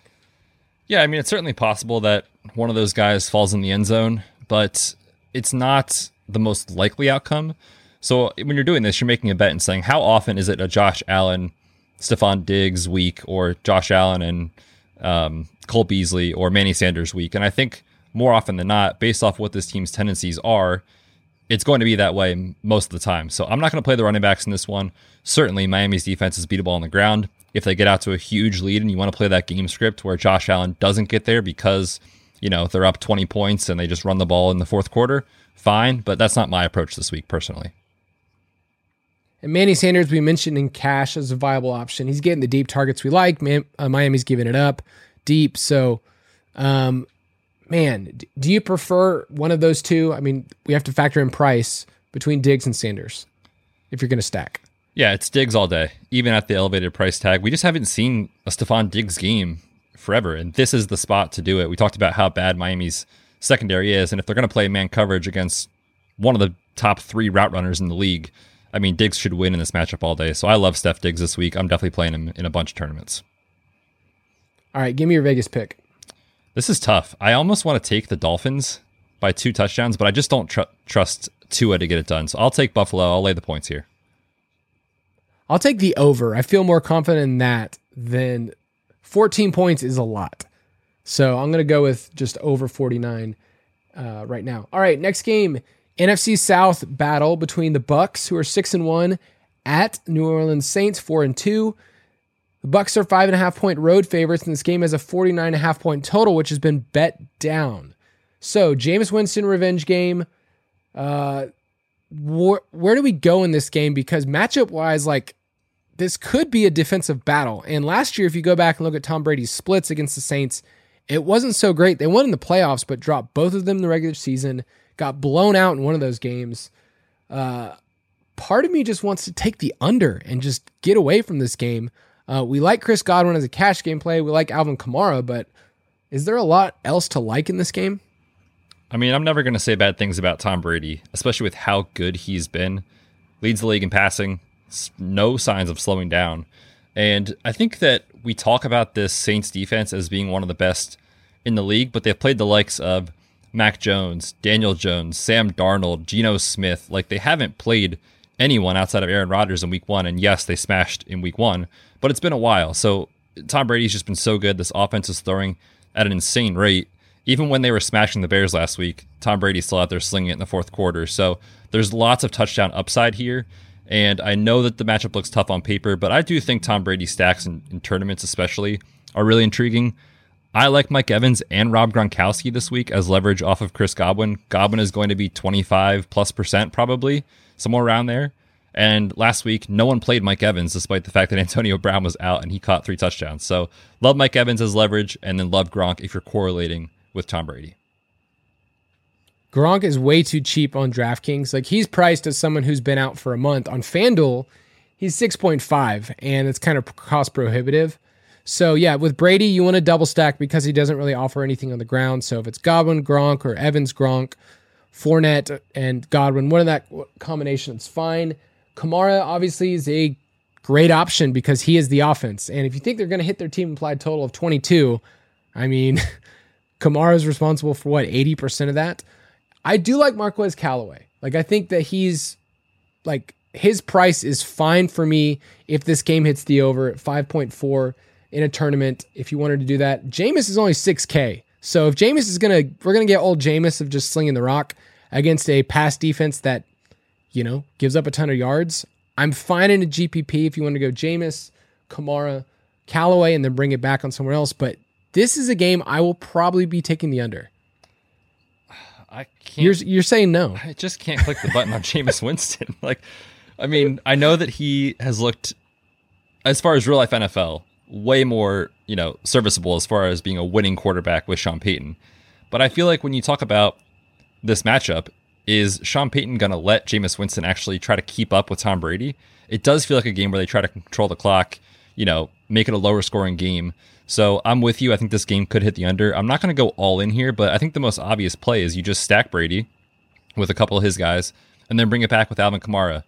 Yeah, I mean, it's certainly possible that one of those guys falls in the end zone, but it's not the most likely outcome. So when you're doing this, you're making a bet and saying, how often is it a Josh Allen, Stefon Diggs week, or Josh Allen and um, Cole Beasley or Manny Sanders week. And I think more often than not, based off what this team's tendencies are, it's going to be that way most of the time. So I'm not going to play the running backs in this one. Certainly, Miami's defense is beatable on the ground. If they get out to a huge lead and you want to play that game script where Josh Allen doesn't get there because, you know, they're up 20 points and they just run the ball in the fourth quarter, fine. But that's not my approach this week personally. And Manny Sanders, we mentioned in cash as a viable option. He's getting the deep targets we like. Uh, Miami's giving it up deep. So, um, man, do you prefer one of those two? I mean, we have to factor in price between Diggs and Sanders if you're going to stack. Yeah, it's Diggs all day, even at the elevated price tag. We just haven't seen a Stefon Diggs game forever, and this is the spot to do it. We talked about how bad Miami's secondary is, and if they're going to play man coverage against one of the top three route runners in the league, I mean, Diggs should win in this matchup all day. So I love Steph Diggs this week. I'm definitely playing him in a bunch of tournaments. All right, give me your Vegas pick. This is tough. I almost want to take the Dolphins by two touchdowns, but I just don't tr- trust Tua to get it done. So I'll take Buffalo. I'll lay the points here. I'll take the over. I feel more confident in that than 14 points is a lot. So I'm going to go with just over 49 uh, right now. All right, next game NFC South battle between the Bucs, who are six and one, at New Orleans Saints, four and two. The Bucs are five and a half point road favorites, and this game has a 49 and a half point total, which has been bet down. So, Jameis Winston revenge game. Uh, wh- where do we go in this game? Because matchup wise, like this could be a defensive battle. And last year, if you go back and look at Tom Brady's splits against the Saints, it wasn't so great. They won in the playoffs, but dropped both of them in the regular season got blown out in one of those games. Uh, part of me just wants to take the under and just get away from this game. Uh, we like Chris Godwin as a cash game play. We like Alvin Kamara, but is there a lot else to like in this game? I mean, I'm never going to say bad things about Tom Brady, especially with how good he's been. Leads the league in passing, no signs of slowing down. And I think that we talk about this Saints defense as being one of the best in the league, but they've played the likes of Mac Jones, Daniel Jones, Sam Darnold, Geno Smith. Like they haven't played anyone outside of Aaron Rodgers in week one. And yes, they smashed in week one, but it's been a while. So Tom Brady's just been so good. This offense is throwing at an insane rate. Even when they were smashing the Bears last week, Tom Brady's still out there slinging it in the fourth quarter. So there's lots of touchdown upside here. And I know that the matchup looks tough on paper, but I do think Tom Brady stacks in, in tournaments, especially, are really intriguing. I like Mike Evans and Rob Gronkowski this week as leverage off of Chris Godwin. Godwin is going to be 25 plus percent probably, somewhere around there. And last week, no one played Mike Evans despite the fact that [LAUGHS] Antonio Brown was out and he caught three touchdowns. So love Mike Evans as leverage and then love Gronk if you're correlating with Tom Brady. Gronk is way too cheap on DraftKings. Like he's priced as someone who's been out for a month. On FanDuel, he's 6.5 and it's kind of cost prohibitive. So yeah, with Brady, you want to double stack because he doesn't really offer anything on the ground. So if it's Godwin, Gronk, or Evans, Gronk, Fournette, and Godwin, one of that combination, it's fine. Kamara obviously is a great option because he is the offense. And if you think they're going to hit their team implied total of 22, I mean, [LAUGHS] Kamara is responsible for what, 80% of that? I do like Marquez Callaway. Like, I think that he's like, his price is fine for me if this game hits the over at 5.4 in a tournament. If you wanted to do that, Jameis is only 6K. So if Jameis is going to, we're going to get old Jameis of just slinging the rock against a pass defense that, you know, gives up a ton of yards. I'm fine in a GPP if you want to go Jameis, Kamara, Callaway, and then bring it back on somewhere else. But this is a game I will probably be taking the under. I can't. You're you're saying no. I just can't click the button on Jameis Winston. [LAUGHS] Like, I mean, I know that he has looked, as far as real life NFL, way more you know serviceable as far as being a winning quarterback with Sean Payton. But I feel like when you talk about this matchup, is Sean Payton going to let Jameis Winston actually try to keep up with Tom Brady? It does feel like a game where they try to control the clock, you know, make it a lower scoring game. So I'm with you. I think this game could hit the under. I'm not going to go all in here, but I think the most obvious play is you just stack Brady with a couple of his guys and then bring it back with Alvin Kamara.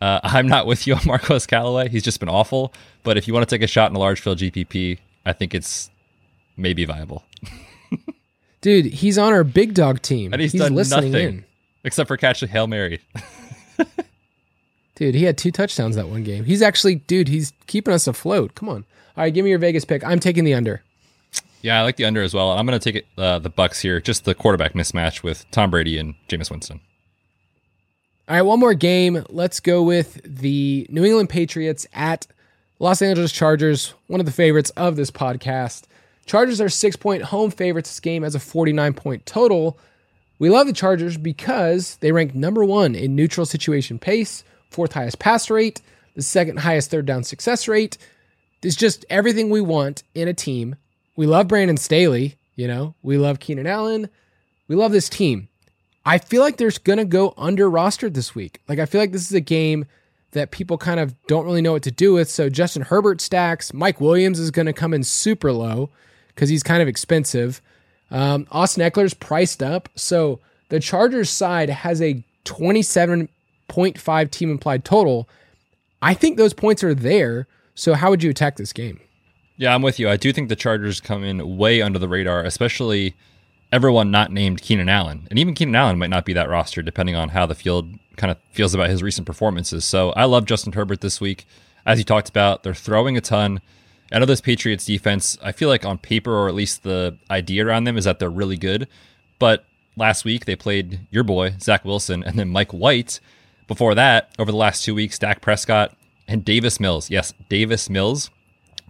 Uh, [LAUGHS] I'm not with you [LAUGHS] on Marquez Callaway. He's just been awful. But if you want to take a shot in a large field GPP, I think it's maybe viable. [LAUGHS] Dude, he's on our big dog team. And he's, he's done listening nothing in. except for catch a Hail Mary. Dude, he had two touchdowns that one game. He's actually, dude, he's keeping us afloat. Come on. All right, give me your Vegas pick. I'm taking the under. Yeah, I like the under as well. I'm going to take it, uh, the Bucs here, just the quarterback mismatch with Tom Brady and Jameis Winston. All right, one more game. Let's go with the New England Patriots at Los Angeles Chargers, one of the favorites of this podcast. Chargers are six point home favorites. This game has a 49 point total. We love the Chargers because they rank number one in neutral situation pace, fourth highest pass rate, the second highest third down success rate. It's just everything we want in a team. We love Brandon Staley, you know, we love Keenan Allen. We love this team. I feel like there's going to go under rostered this week. Like, I feel like this is a game that people kind of don't really know what to do with. So, Justin Herbert stacks. Mike Williams is going to come in super low because he's kind of expensive. Um, Austin Ekeler's priced up. So, the Chargers side has a 27.5 team implied total. I think those points are there. So, how would you attack this game? Yeah, I'm with you. I do think the Chargers come in way under the radar, especially everyone not named Keenan Allen. And even Keenan Allen might not be that roster, depending on how the field kind of feels about his recent performances. So I love Justin Herbert this week. As you talked about, they're throwing a ton. I know this Patriots defense, I feel like on paper, or at least the idea around them, is that they're really good. But last week, they played your boy, Zach Wilson, and then Mike White. Before that, over the last two weeks, Dak Prescott and Davis Mills. Yes, Davis Mills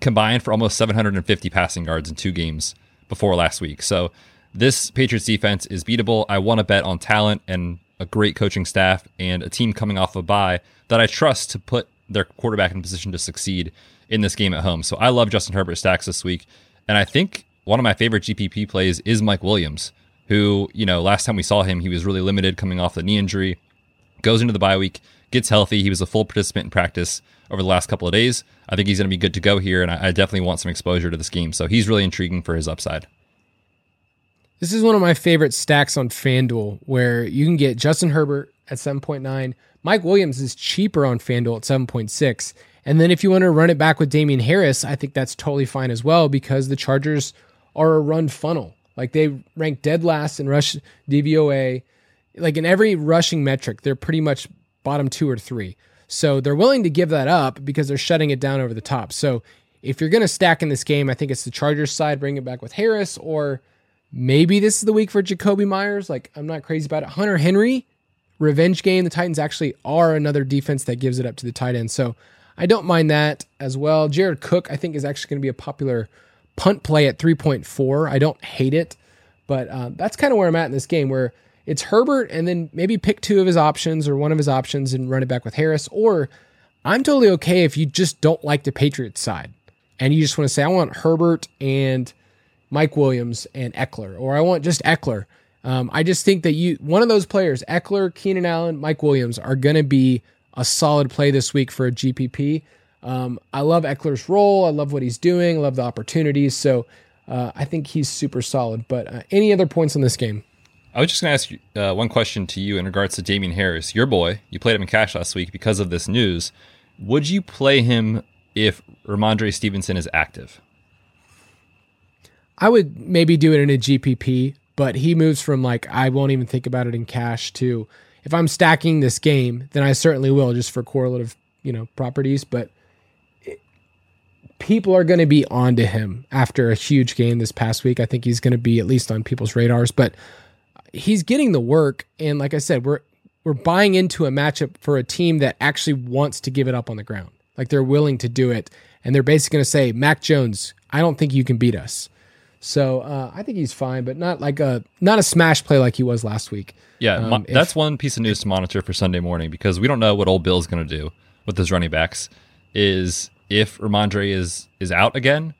combined for almost 750 passing yards in two games before last week. So this Patriots defense is beatable. I want to bet on talent and a great coaching staff and a team coming off a bye that I trust to put their quarterback in position to succeed in this game at home. So I love Justin Herbert stacks this week. And I think one of my favorite GPP plays is Mike Williams, who, you know, last time we saw him, he was really limited coming off the knee injury, goes into the bye week, gets healthy. He was a full participant in practice over the last couple of days. I think he's going to be good to go here, and I, definitely want some exposure to this game. So he's really intriguing for his upside. This is one of my favorite stacks on FanDuel where you can get Justin Herbert at 7.9. Mike Williams is cheaper on FanDuel at 7.6. And then if you want to run it back with Damien Harris, I think that's totally fine as well because the Chargers are a run funnel. Like they rank dead last in rush DVOA. Like in every rushing metric, they're pretty much bottom two or three. So they're willing to give that up because they're shutting it down over the top. So if you're going to stack in this game, I think it's the Chargers side, bring it back with Harris, or maybe this is the week for Jakobi Meyers. Like, I'm not crazy about it. Hunter Henry, revenge game. The Titans actually are another defense that gives it up to the tight end. So I don't mind that as well. Jared Cook, I think, is actually going to be a popular punt play at 3.4. I don't hate it, but uh, that's kind of where I'm at in this game where it's Herbert and then maybe pick two of his options or one of his options and run it back with Harris. Or I'm totally okay if you just don't like the Patriots side and you just want to say, I want Herbert and Mike Williams and Ekeler, or I want just Ekeler. Um, I just think that you one of those players, Ekeler, Keenan Allen, Mike Williams, are going to be a solid play this week for a GPP. Um, I love Ekeler's role. I love what he's doing. I love the opportunities. So uh, I think he's super solid. But uh, any other points on this game? I was just going to ask you uh, one question to you in regards to Damien Harris, your boy. You played him in cash last week because of this news. Would you play him if Rhamondre Stevenson is active? I would maybe do it in a GPP, but he moves from like I won't even think about it in cash to if I'm stacking this game, then I certainly will just for correlative, you know, properties. But people are going to be onto him after a huge game this past week. I think he's going to be at least on people's radars, but he's getting the work. And like I said, we're we're buying into a matchup for a team that actually wants to give it up on the ground. Like they're willing to do it, and they're basically going to say, Mac Jones, I don't think you can beat us. So uh, I think he's fine, but not like a not a smash play like he was last week. Yeah, um, that's if, one piece of news to monitor for Sunday morning because we don't know what old Bill's going to do with his running backs. Is if Rhamondre is is out again?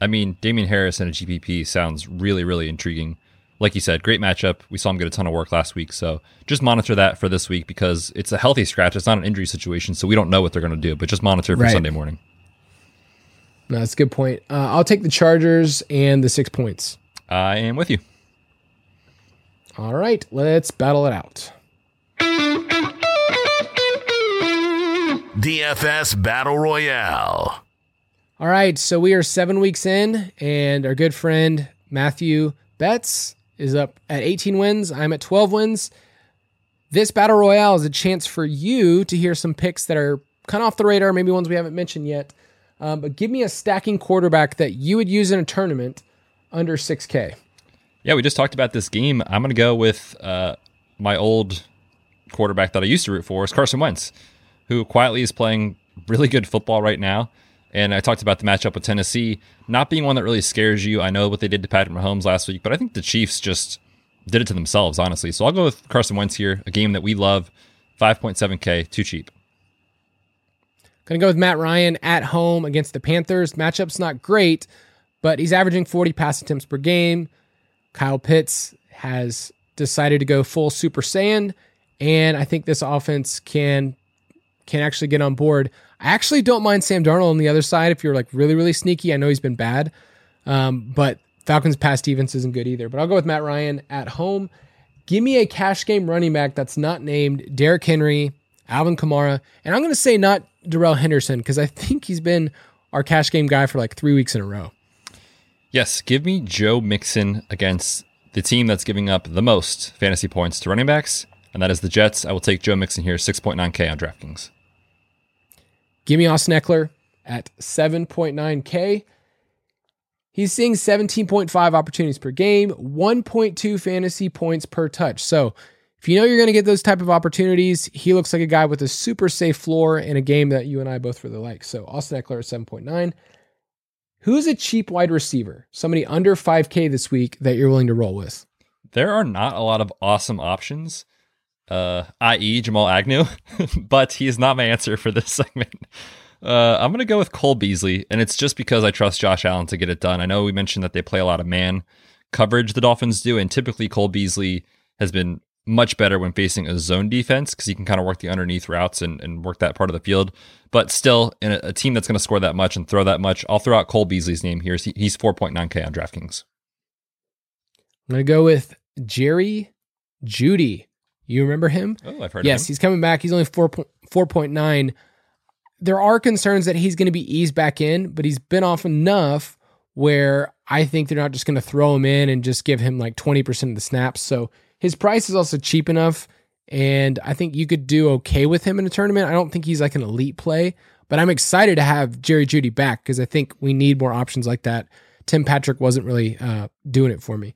I mean, Damien Harris and a GPP sounds really really intriguing. Like you said, great matchup. We saw him get a ton of work last week, so just monitor that for this week because it's a healthy scratch. It's not an injury situation, so we don't know what they're going to do. But just monitor for right. Sunday morning. No, that's a good point. Uh, I'll take the Chargers and the six points. I am with you. All right, let's battle it out. DFS Battle Royale. All right, so we are seven weeks in, and our good friend Matthew Betz is up at 18 wins. I'm at 12 wins. This Battle Royale is a chance for you to hear some picks that are kind of off the radar, maybe ones we haven't mentioned yet. Um, but give me a stacking quarterback that you would use in a tournament under 6K. Yeah, we just talked about this game. I'm going to go with uh, my old quarterback that I used to root for is Carson Wentz, who quietly is playing really good football right now. And I talked about the matchup with Tennessee not being one that really scares you. I know what they did to Patrick Mahomes last week, but I think the Chiefs just did it to themselves, honestly. So I'll go with Carson Wentz here, a game that we love. 5.7K, too cheap. Going to go with Matt Ryan at home against the Panthers. Matchup's not great, but he's averaging 40 pass attempts per game. Kyle Pitts has decided to go full Super Saiyan, and I think this offense can can actually get on board. I actually don't mind Sam Darnold on the other side if you're like really really sneaky. I know he's been bad, um, but Falcons pass defense isn't good either. But I'll go with Matt Ryan at home. Give me a cash game running back that's not named Derrick Henry, Alvin Kamara, and I'm going to say not Darrell Henderson because I think he's been our cash game guy for like three weeks in a row. Yes, give me Joe Mixon against the team that's giving up the most fantasy points to running backs, and that is the Jets. I will take Joe Mixon here, 6.9K on DraftKings. Give me Austin Ekeler at 7.9K. He's seeing 17.5 opportunities per game, 1.2 fantasy points per touch. So if you know you're going to get those type of opportunities, he looks like a guy with a super safe floor in a game that you and I both really like. So Austin Ekeler at 7.9. Who's a cheap wide receiver? Somebody under 5K this week that you're willing to roll with? There are not a lot of awesome options, uh, i.e., Jamal Agnew, [LAUGHS] but he's not my answer for this [LAUGHS] segment. Uh, I'm going to go with Cole Beasley, and it's just because I trust Josh Allen to get it done. I know we mentioned that they play a lot of man coverage, the Dolphins do, and typically Cole Beasley has been much better when facing a zone defense because he can kind of work the underneath routes and, and work that part of the field. But still, in a, a team that's going to score that much and throw that much, I'll throw out Cole Beasley's name here. He's 4.9K on DraftKings. I'm going to go with Jerry Jeudy. You remember him? Oh, I've heard yes, he's coming back. He's only 4, 4.9. There are concerns that he's going to be eased back in, but he's been off enough where I think they're not just going to throw him in and just give him like 20% of the snaps. So his price is also cheap enough, and I think you could do okay with him in a tournament. I don't think he's like an elite play, but I'm excited to have Jerry Jeudy back because I think we need more options like that. Tim Patrick wasn't really uh, doing it for me.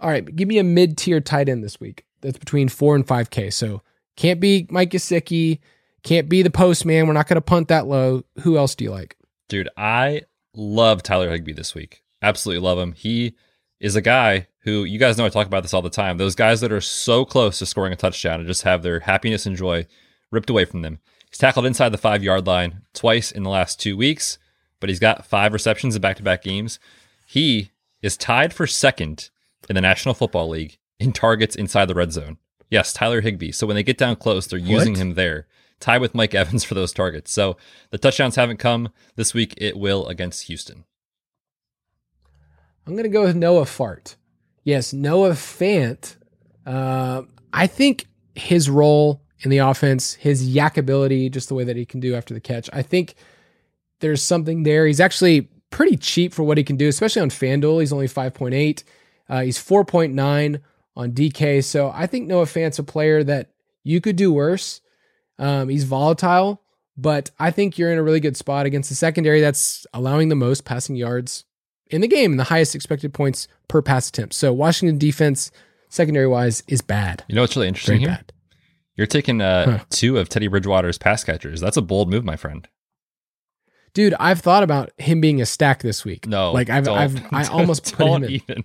All right, give me a mid tier tight end this week. That's between four and five K. So can't be Mike Gesicki, can't be the postman. We're not going to punt that low. Who else do you like? Dude, I love Tyler Higbee this week. Absolutely love him. He is a guy who you guys know I talk about this all the time. Those guys that are so close to scoring a touchdown and just have their happiness and joy ripped away from them. He's tackled inside the five yard line twice in the last two weeks, but he's got five receptions in back to back games. He is tied for second in the National Football League in targets inside the red zone. Yes, Tyler Higbee. So when they get down close, they're what? using him there. Tied with Mike Evans for those targets. So the touchdowns haven't come this week. It will against Houston. I'm going to go with Noah Fant. Yes, Noah Fant. Uh, I think his role in the offense, his YAC ability, just the way that he can do after the catch, I think there's something there. He's actually pretty cheap for what he can do, especially on FanDuel. He's only 5.8. Uh, he's 4.9 on DK. So I think Noah Fant's a player that you could do worse. Um, he's volatile, but I think you're in a really good spot against the secondary that's allowing the most passing yards in the game and the highest expected points per pass attempt. So Washington defense, secondary wise, is bad. You know what's really interesting Very here? bad. You're taking uh, Huh. two of Teddy Bridgewater's pass catchers. That's a bold move, my friend. Dude, I've thought about him being a stack this week. No, like I've. I've, I [LAUGHS] almost put him in. even.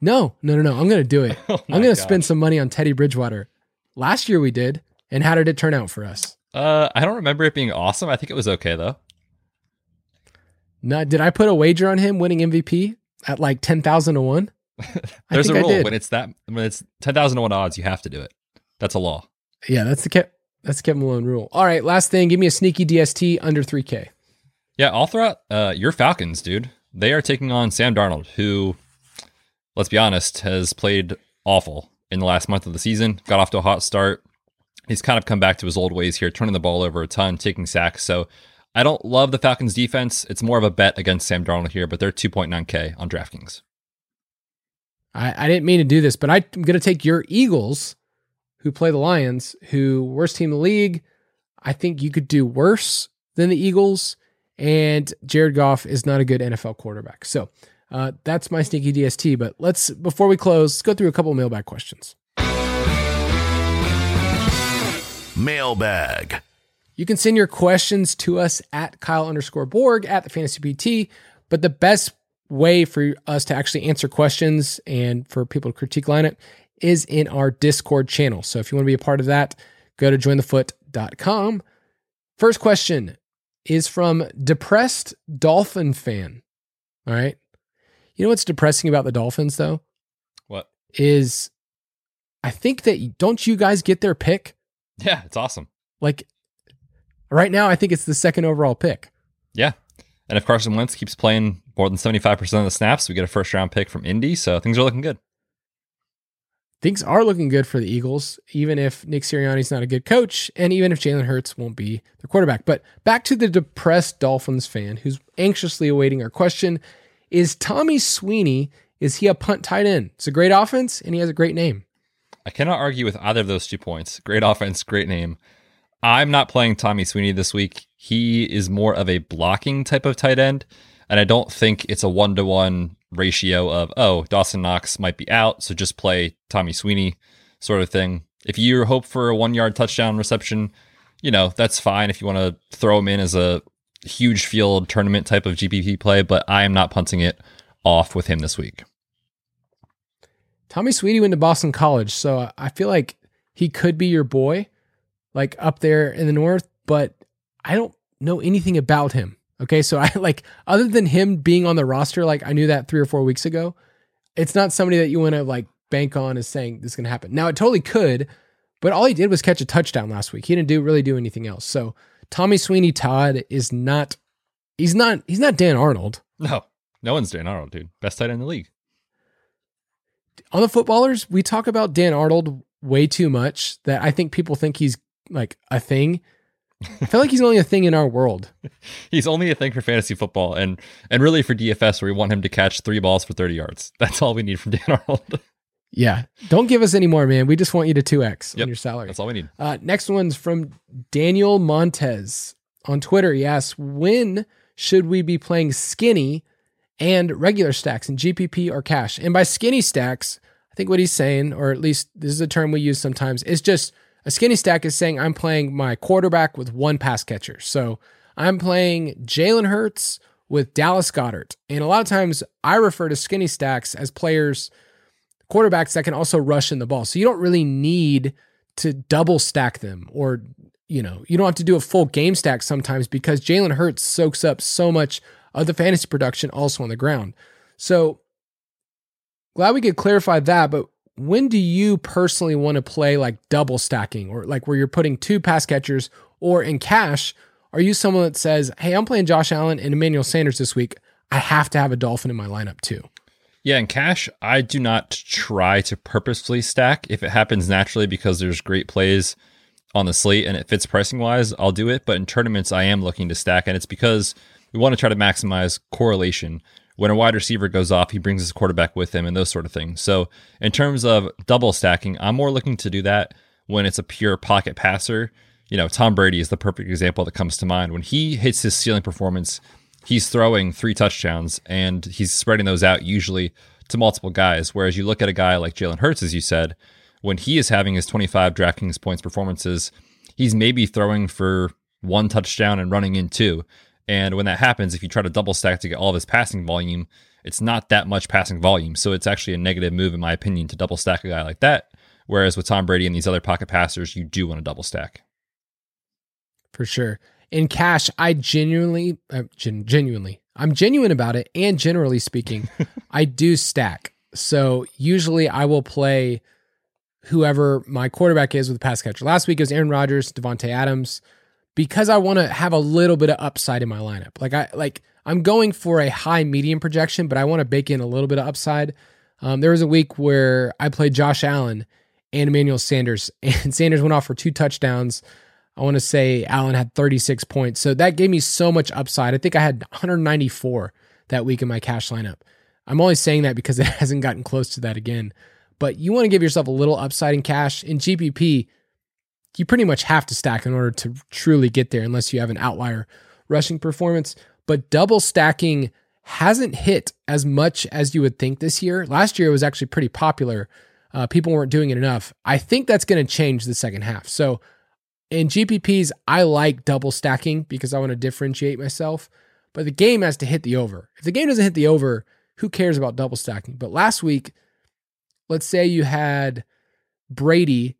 No, no, no, no. I'm gonna do it. [LAUGHS] Oh I'm gonna gosh. spend some money on Teddy Bridgewater. Last year we did, and how did it turn out for us? Uh, I don't remember it being awesome. I think it was okay though. No, did I put a wager on him winning MVP at like ten thousand to one? [LAUGHS] There's a rule when it's that when it's ten thousand to one odds, you have to do it. That's a law. Yeah, that's the Kev, that's the Kevin Malone rule. All right, last thing, give me a sneaky DST under three K. Yeah, all throughout uh, your Falcons, dude. They are taking on Sam Darnold, who, let's be honest, has played awful in the last month of the season. Got off to a hot start. He's kind of come back to his old ways here, turning the ball over a ton, taking sacks. So I don't love the Falcons defense. It's more of a bet against Sam Darnold here, but they're 2.9K on DraftKings. I, I didn't mean to do this, but I'm gonna take your Eagles, who play the Lions, who worst team in the league. I think you could do worse than the Eagles, and Jared Goff is not a good NFL quarterback. So uh, that's my sneaky DST. But let's before we close, let's go through a couple of mailbag questions. Mailbag. You can send your questions to us at Kyle underscore Borg at the Fantasy PT. But the best way for us to actually answer questions and for people to critique line it is in our Discord channel. So if you want to be a part of that, go to jointhefoot.com. First question is from Depressed Dolphin Fan. All right. You know what's depressing about the Dolphins, though? What? Is I think that don't you guys get their pick? Yeah, it's awesome. Like right now, I think it's the second overall pick. Yeah. And if Carson Wentz keeps playing more than 75% of the snaps, we get a first round pick from Indy. So things are looking good. Things are looking good for the Eagles, even if Nick Sirianni's not a good coach, and even if Jalen Hurts won't be their quarterback. But back to the depressed Dolphins fan who's anxiously awaiting our question: Is Tommy Sweeney is he a punt tight end? It's a great offense, and he has a great name. I cannot argue with either of those two points. Great offense, great name. I'm not playing Tommy Sweeney this week. He is more of a blocking type of tight end. And I don't think it's a one to one ratio of, oh, Dawson Knox might be out. So just play Tommy Sweeney sort of thing. If you hope for a one yard touchdown reception, you know, that's fine if you want to throw him in as a huge field tournament type of GPP play. But I am not punting it off with him this week. Tommy Sweeney went to Boston College, so I feel like he could be your boy, like up there in the north. But I don't know anything about him. Okay, so I [LAUGHS] like other than him being on the roster, like I knew that three or four weeks ago. It's not somebody that you want to like bank on as saying this is going to happen. Now it totally could, but all he did was catch a touchdown last week. He didn't do really do anything else. So Tommy Sweeney Todd is not. He's not. He's not Dan Arnold. No, no one's Dan Arnold, dude. Best tight end in the league. on the footballers, we talk about Dan Arnold way too much that I think people think he's like a thing. I feel like he's only a thing in our world. [LAUGHS] He's only a thing for fantasy football and and really for DFS where we want him to catch three balls for 30 yards. [LAUGHS] That's all we need from Dan Arnold. [LAUGHS] Yeah. Don't give us any more, man. We just want you to 2x Yep. on your salary. That's all we need. Uh, next one's from Daniel Montez on Twitter. He asks, when should we be playing skinny and regular stacks in GPP or cash? And by skinny stacks, I think what he's saying, or at least this is a term we use sometimes, is just a skinny stack is saying I'm playing my quarterback with one pass catcher. So I'm playing Jalen Hurts with Dallas Goedert. And a lot of times I refer to skinny stacks as players, quarterbacks that can also rush in the ball. So you don't really need to double stack them or you know you don't have to do a full game stack sometimes because Jalen Hurts soaks up so much of the fantasy production also on the ground. So glad we could clarify that, but when do you personally want to play like double stacking or like where you're putting two pass catchers or in cash? Are you someone that says, "Hey, I'm playing Josh Allen and Emmanuel Sanders this week. I have to have a Dolphin in my lineup too." Yeah, in cash, I do not try to purposefully stack. If it happens naturally because there's great plays on the slate and it fits pricing wise, I'll do it. But in tournaments, I am looking to stack, and it's because we want to try to maximize correlation. When a wide receiver goes off, he brings his quarterback with him and those sort of things. So, in terms of double stacking, I'm more looking to do that when it's a pure pocket passer. You know, Tom Brady is the perfect example that comes to mind. When he hits his ceiling performance, he's throwing three touchdowns and he's spreading those out usually to multiple guys. Whereas you look at a guy like Jalen Hurts, as you said, when he is having his 25 DraftKings points performances, he's maybe throwing for one touchdown and running in two. And when that happens, if you try to double stack to get all of his passing volume, it's not that much passing volume. So it's actually a negative move, in my opinion, to double stack a guy like that. Whereas with Tom Brady and these other pocket passers, you do want to double stack. For sure. In cash, I genuinely, uh, gen- genuinely, I'm genuine about it. And generally speaking, [LAUGHS] I do stack. So usually I will play whoever my quarterback is with the pass catcher. Last week it was Aaron Rodgers, Davante Adams, because I want to have a little bit of upside in my lineup. Like I like I'm going for a high medium projection, but I want to bake in a little bit of upside. Um, there was a week where I played Josh Allen and Emmanuel Sanders, [LAUGHS] and Sanders went off for two touchdowns. I want to say Allen had 36 points. So that gave me so much upside. I think I had 194 that week in my cash lineup. I'm only saying that because [LAUGHS] it hasn't gotten close to that again. But you want to give yourself a little upside in cash. In GPP, you pretty much have to stack in order to truly get there unless you have an outlier rushing performance. But double stacking hasn't hit as much as you would think this year. Last year it was actually pretty popular. Uh, people weren't doing it enough. I think that's going to change the second half. So in GPPs, I like double stacking because I want to differentiate myself. But the game has to hit the over. If the game doesn't hit the over, who cares about double stacking? But last week, let's say you had Brady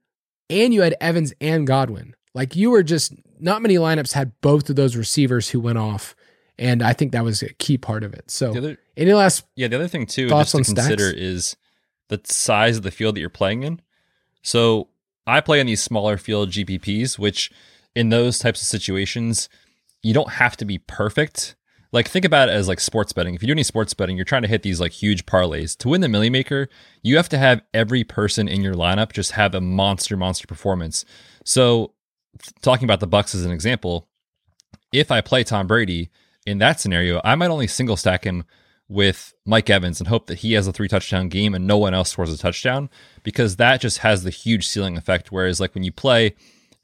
and you had Evans and Godwin. Like you were just not many lineups had both of those receivers who went off. And I think that was a key part of it. So, other, any last yeah, the other thing too, just to consider stacks? is the size of the field that you're playing in. So, I play in these smaller field GPPs, which in those types of situations, you don't have to be perfect. Like think about it as like sports betting. If you do any sports betting, you're trying to hit these like huge parlays. To win the Milly Maker, you have to have every person in your lineup just have a monster, monster performance. So, talking about the Bucs as an example, if I play Tom Brady in that scenario, I might only single stack him with Mike Evans and hope that he has a three touchdown game and no one else scores a touchdown because that just has the huge ceiling effect. Whereas, like when you play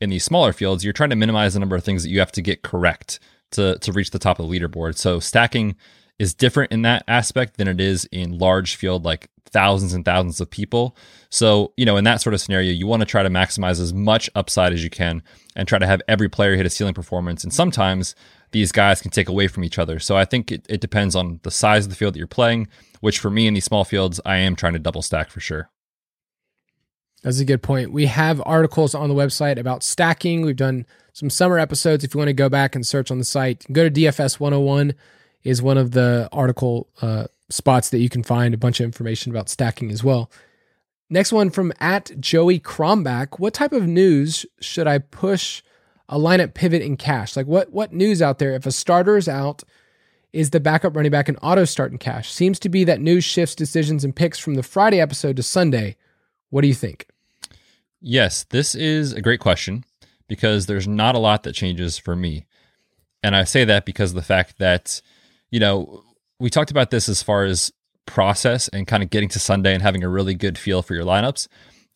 in these smaller fields, you're trying to minimize the number of things that you have to get correct to, to reach the top of the leaderboard. So, stacking is different in that aspect than it is in large field, like thousands and thousands of people. So, you know, in that sort of scenario, you want to try to maximize as much upside as you can and try to have every player hit a ceiling performance. And sometimes these guys can take away from each other. So I think it, it depends on the size of the field that you're playing, which for me in these small fields, I am trying to double stack for sure. That's a good point. We have articles on the website about stacking. We've done some summer episodes. If you want to go back and search on the site, go to DFS 101 is one of the article uh, spots that you can find a bunch of information about stacking as well. Next one from at Joey Cromback. What type of news should I push a lineup pivot in cash? Like what what news out there? If a starter is out, is the backup running back an auto start in cash? Seems to be that news shifts decisions and picks from the Friday episode to Sunday. What do you think? Yes, this is a great question because there's not a lot that changes for me. And I say that because of the fact that, you know, we talked about this as far as process and kind of getting to Sunday and having a really good feel for your lineups.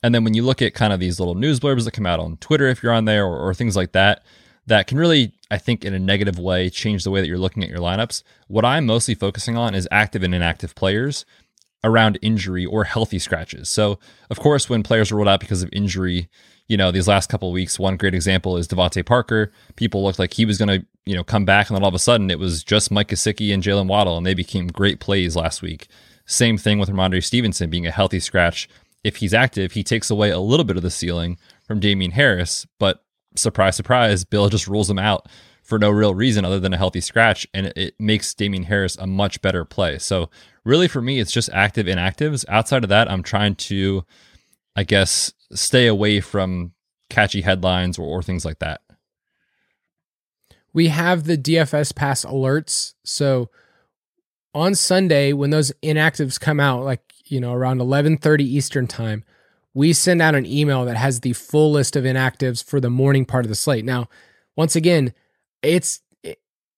And then when you look at kind of these little news blurbs that come out on Twitter, if you're on there, or, or things like that, that can really, I think, in a negative way, change the way that you're looking at your lineups. What I'm mostly focusing on is active and inactive players around injury or healthy scratches. So, of course, when players are ruled out because of injury, you know, these last couple weeks, one great example is DeVante Parker. People looked like he was going to, you know, come back, and then all of a sudden it was just Mike Gesicki and Jaylen Waddle, and they became great plays last week. Same thing with Rhamondre Stevenson being a healthy scratch if he's active, he takes away a little bit of the ceiling from Damien Harris. But surprise, surprise, Bill [LAUGHS] just rules him out for no real reason other than a healthy scratch, and it makes Damien Harris a much better play. So really, for me, it's just active inactives. Outside of that, I'm trying to, I guess, stay away from catchy headlines or, or things like that. We have the DFS pass alerts. So on Sunday, when those inactives come out, like you know, around 11:30 Eastern time, we send out an email that has the full list of inactives for the morning part of the slate. Now, once again, it's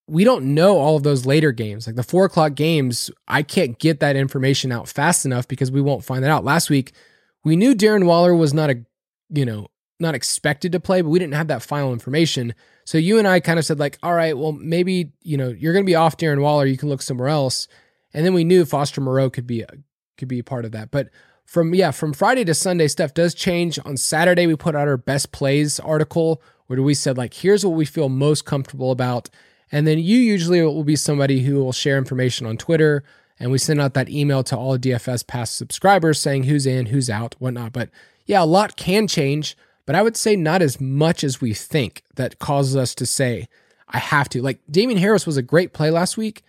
we don't know all of those later games. Like the four o'clock games, I can't get that information out fast enough because we won't find that out. Last week, we knew Darren Waller was not a, you know, not expected to play, but we didn't have that final information. So you and I kind of said like, all right, well maybe you know you're going to be off Darren Waller, you can look somewhere else. And then we knew Foster Moreau could be a, could be a part of that. But from yeah, from Friday to Sunday, stuff does change. On Saturday, we put out our best plays article where we said like, here's what we feel most comfortable about. And then you usually will be somebody who will share information on Twitter. And we send out that email to all DFS Pass subscribers saying who's in, who's out, whatnot. But yeah, a lot can change, but I would say not as much as we think that causes us to say, I have to. Like Damien Harris was a great play last week,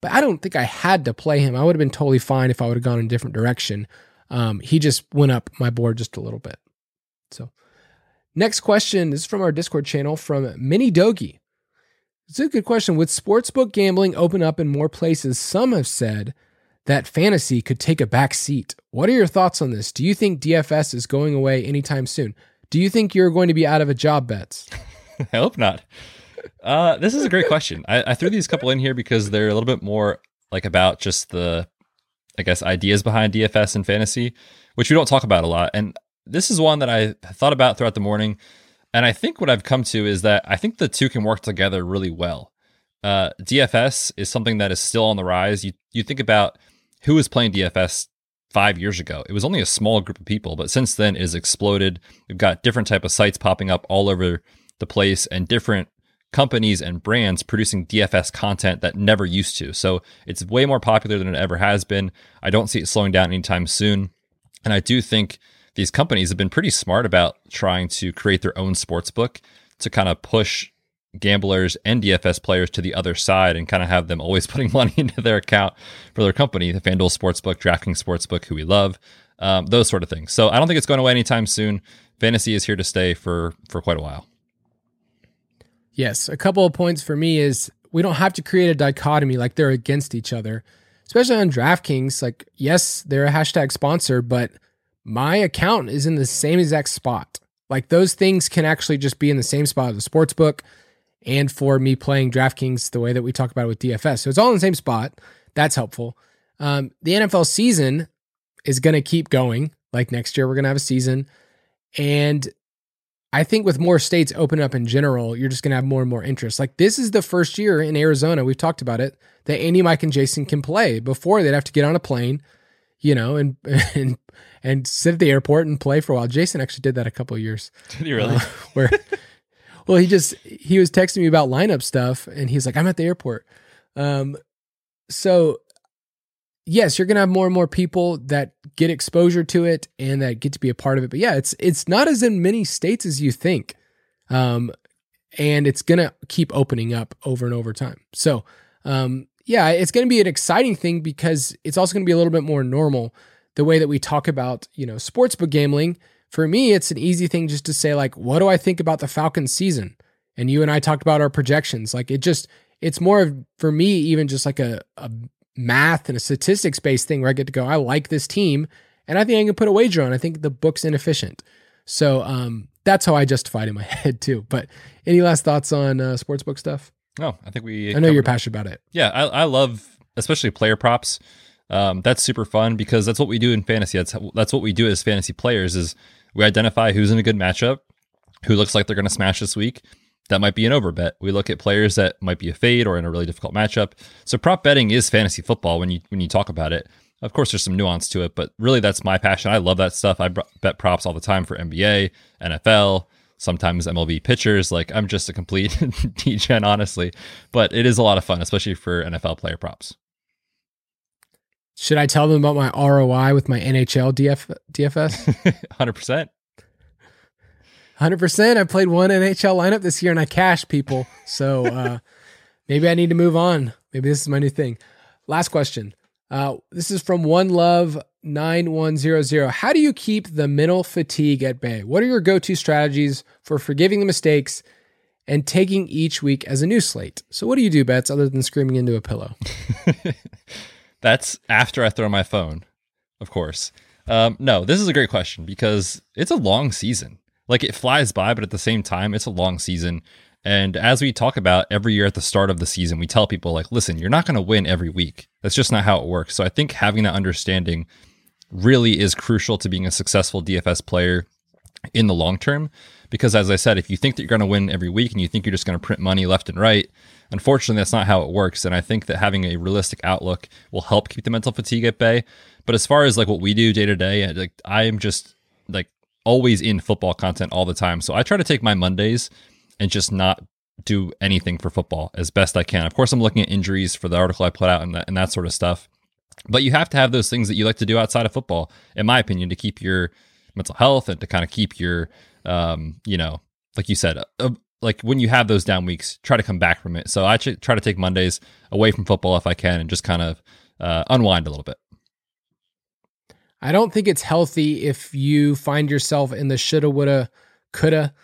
but I don't think I had to play him. I would have been totally fine if I would have gone in a different direction. Um, he just went up my board just a little bit. So, next question is from our Discord channel from Mini Dogi. It's a good question. With sportsbook gambling open up in more places, some have said that fantasy could take a back seat. What are your thoughts on this? Do you think DFS is going away anytime soon? Do you think you're going to be out of a job, Betz? [LAUGHS] I hope not. Uh, this is a great question. I, I threw these couple in here because they're a little bit more like about just the, I guess, ideas behind DFS and fantasy, which we don't talk about a lot. And this is one that I thought about throughout the morning. And I think what I've come to is that I think the two can work together really well. Uh, DFS is something that is still on the rise. You you think about who was playing DFS five years ago. It was only a small group of people, but since then it has exploded. We've got different type of sites popping up all over the place and different companies and brands producing DFS content that never used to. So it's way more popular than it ever has been. I don't see it slowing down anytime soon. And I do think these companies have been pretty smart about trying to create their own sports book to kind of push gamblers and DFS players to the other side and kind of have them always [LAUGHS] putting money into their account for their company, the FanDuel Sportsbook, DraftKings Sportsbook, who we love, um, those sort of things. So I don't think it's going away anytime soon. Fantasy is here to stay for for quite a while. Yes, a couple of points for me is we don't have to create a dichotomy like they're against each other, especially on DraftKings. Like, yes, they're a hashtag sponsor, but my account is in the same exact spot. Like those things can actually just be in the same spot as the sports book and for me playing DraftKings the way that we talk about it with DFS. So it's all in the same spot. That's helpful. Um, the NFL season is going to keep going. Like next year, we're going to have a season. And I think with more states open up in general, you're just going to have more and more interest. Like this is the first year in Arizona, we've talked about it, that Andy, Mike, and Jason can play. Before they'd have to get on a plane, you know, and [LAUGHS] and and sit at the airport and play for a while. Jason actually did that a couple years. Did he really? Uh, [LAUGHS] where, well, he just he was texting me about lineup stuff, and he's like, "I'm at the airport." Um, so yes, you're gonna have more and more people that get exposure to it and that get to be a part of it. But yeah, it's it's not as in many states as you think, um, and it's gonna keep opening up over and over time. So um, yeah, it's gonna be an exciting thing because it's also gonna be a little bit more normal the way that we talk about, you know, sportsbook gambling. For me, it's an easy thing just to say, like, what do I think about the Falcons season? And you and I talked about our projections. Like, it just, it's more of, for me, even just like a, a math and a statistics based thing where I get to go, I like this team and I think I can put a wager on. I think the book's inefficient. So um, that's how I justified in my [LAUGHS] head too. But any last thoughts on uh, sportsbook stuff? No, I think we. I know you're passionate about it. Yeah, I, I love especially player props. Um, that's super fun because that's what we do in fantasy. That's that's what we do as fantasy players is we identify who's in a good matchup, who looks like they're going to smash this week. That might be an over bet. We look at players that might be a fade or in a really difficult matchup. So prop betting is fantasy football when you when you talk about it. Of course, there's some nuance to it, but really that's my passion. I love that stuff. I bet props all the time for NBA, NFL, sometimes MLB pitchers. Like I'm just a complete [LAUGHS] degen, honestly. But it is a lot of fun, especially for NFL player props. Should I tell them about my ROI with my NHL DF, DFS? 100%. 100%. I played one NHL lineup this year and I cashed people. So uh, [LAUGHS] maybe I need to move on. Maybe this is my new thing. Last question. Uh, this is from One Love 9100. How do you keep the mental fatigue at bay? What are your go to strategies for forgiving the mistakes and taking each week as a new slate? So, what do you do, Betz, other than screaming into a pillow? [LAUGHS] That's after I throw my phone, of course. Um, no, this is a great question because it's a long season. Like it flies by, but at the same time, it's a long season. And as we talk about every year at the start of the season, we tell people, like, listen, you're not going to win every week. That's just not how it works. So I think having that understanding really is crucial to being a successful DFS player in the long term. Because as I said, if you think that you're going to win every week and you think you're just going to print money left and right, unfortunately, that's not how it works. And I think that having a realistic outlook will help keep the mental fatigue at bay. But as far as like what we do day to day, like I am just like always in football content all the time. So I try to take my Mondays and just not do anything for football as best I can. Of course, I'm looking at injuries for the article I put out and that, and that sort of stuff. But you have to have those things that you like to do outside of football, in my opinion, to keep your mental health and to kind of keep your, um, you know, like you said, uh, like when you have those down weeks, try to come back from it. So I try to take Mondays away from football if I can and just kind of uh, unwind a little bit. I don't think it's healthy if you find yourself in the shoulda, woulda, coulda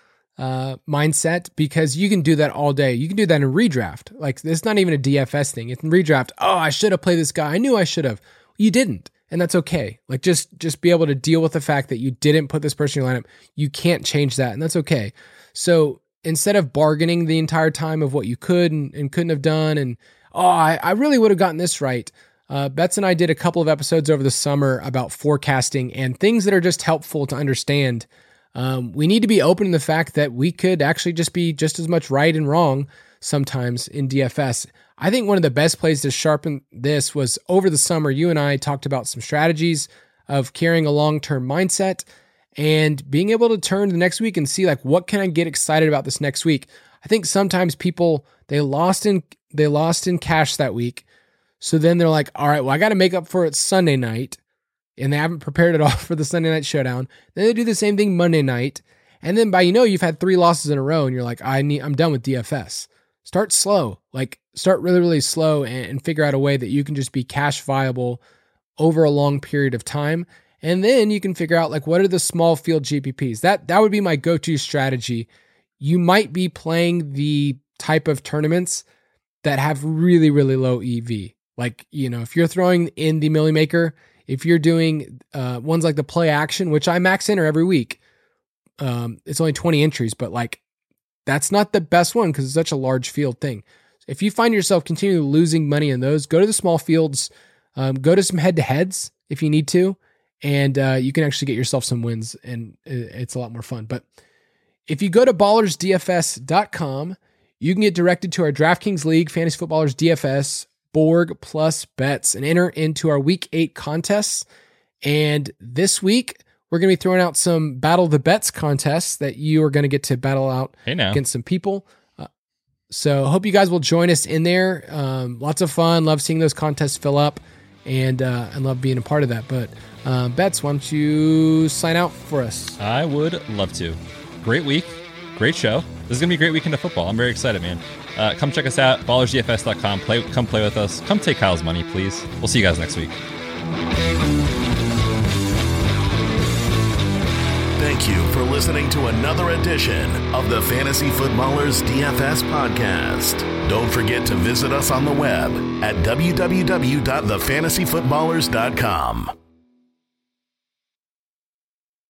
uh, mindset because you can do that all day. You can do that in redraft. Like it's not even a DFS thing. It's in redraft. Oh, I should have played this guy. I knew I should have. You didn't, and that's okay. Like just just be able to deal with the fact that you didn't put this person in your lineup. You can't change that, and that's okay. So instead of bargaining the entire time of what you could and, and couldn't have done, and oh, I, I really would have gotten this right. Uh, Betz and I did a couple of episodes over the summer about forecasting and things that are just helpful to understand um, we need to be open to the fact that we could actually just be just as much right and wrong sometimes in DFS. I think one of the best plays to sharpen this was over the summer. You and I talked about some strategies of carrying a long term mindset and being able to turn the next week and see like what can I get excited about this next week. I think sometimes people they lost in they lost in cash that week. So then they're like, all right, well, I got to make up for it Sunday night and they haven't prepared at all [LAUGHS] for the Sunday night showdown. Then they do the same thing Monday night. And then by you know you've had three losses in a row and you're like, I need I'm done with DFS. Start slow. Like start really, really slow and, and figure out a way that you can just be cash viable over a long period of time. And then you can figure out like what are the small field GPPs. That that would be my go-to strategy. You might be playing the type of tournaments that have really, really low EV. Like, you know, if you're throwing in the Milly Maker if you're doing uh, ones like the play action, which I max enter every week, um, it's only 20 entries, but like that's not the best one because it's such a large field thing. If you find yourself continually losing money in those, go to the small fields, um, go to some head to heads if you need to, and uh, you can actually get yourself some wins, and it's a lot more fun. But if you go to ballersdfs.com, you can get directed to our DraftKings League Fantasy Footballers DFS Borg plus bets and enter into our week eight contests. And this week, we're going to be throwing out some Battle the Betz contests that you are going to get to battle out hey against some people. Uh, so, hope you guys will join us in there. Um, lots of fun. Love seeing those contests fill up and uh, I love being a part of that. But, uh, Betz, why don't you sign out for us? I would love to. Great week. Great show. This is going to be a great weekend of football. I'm very excited, man. Uh, come check us out, ballersdfs.com. Play, come play with us. Come take Kyle's money, please. We'll see you guys next week. Thank you for listening to another edition of the Fantasy Footballers DFS podcast. Don't forget to visit us on the web at www.thefantasyfootballers.com.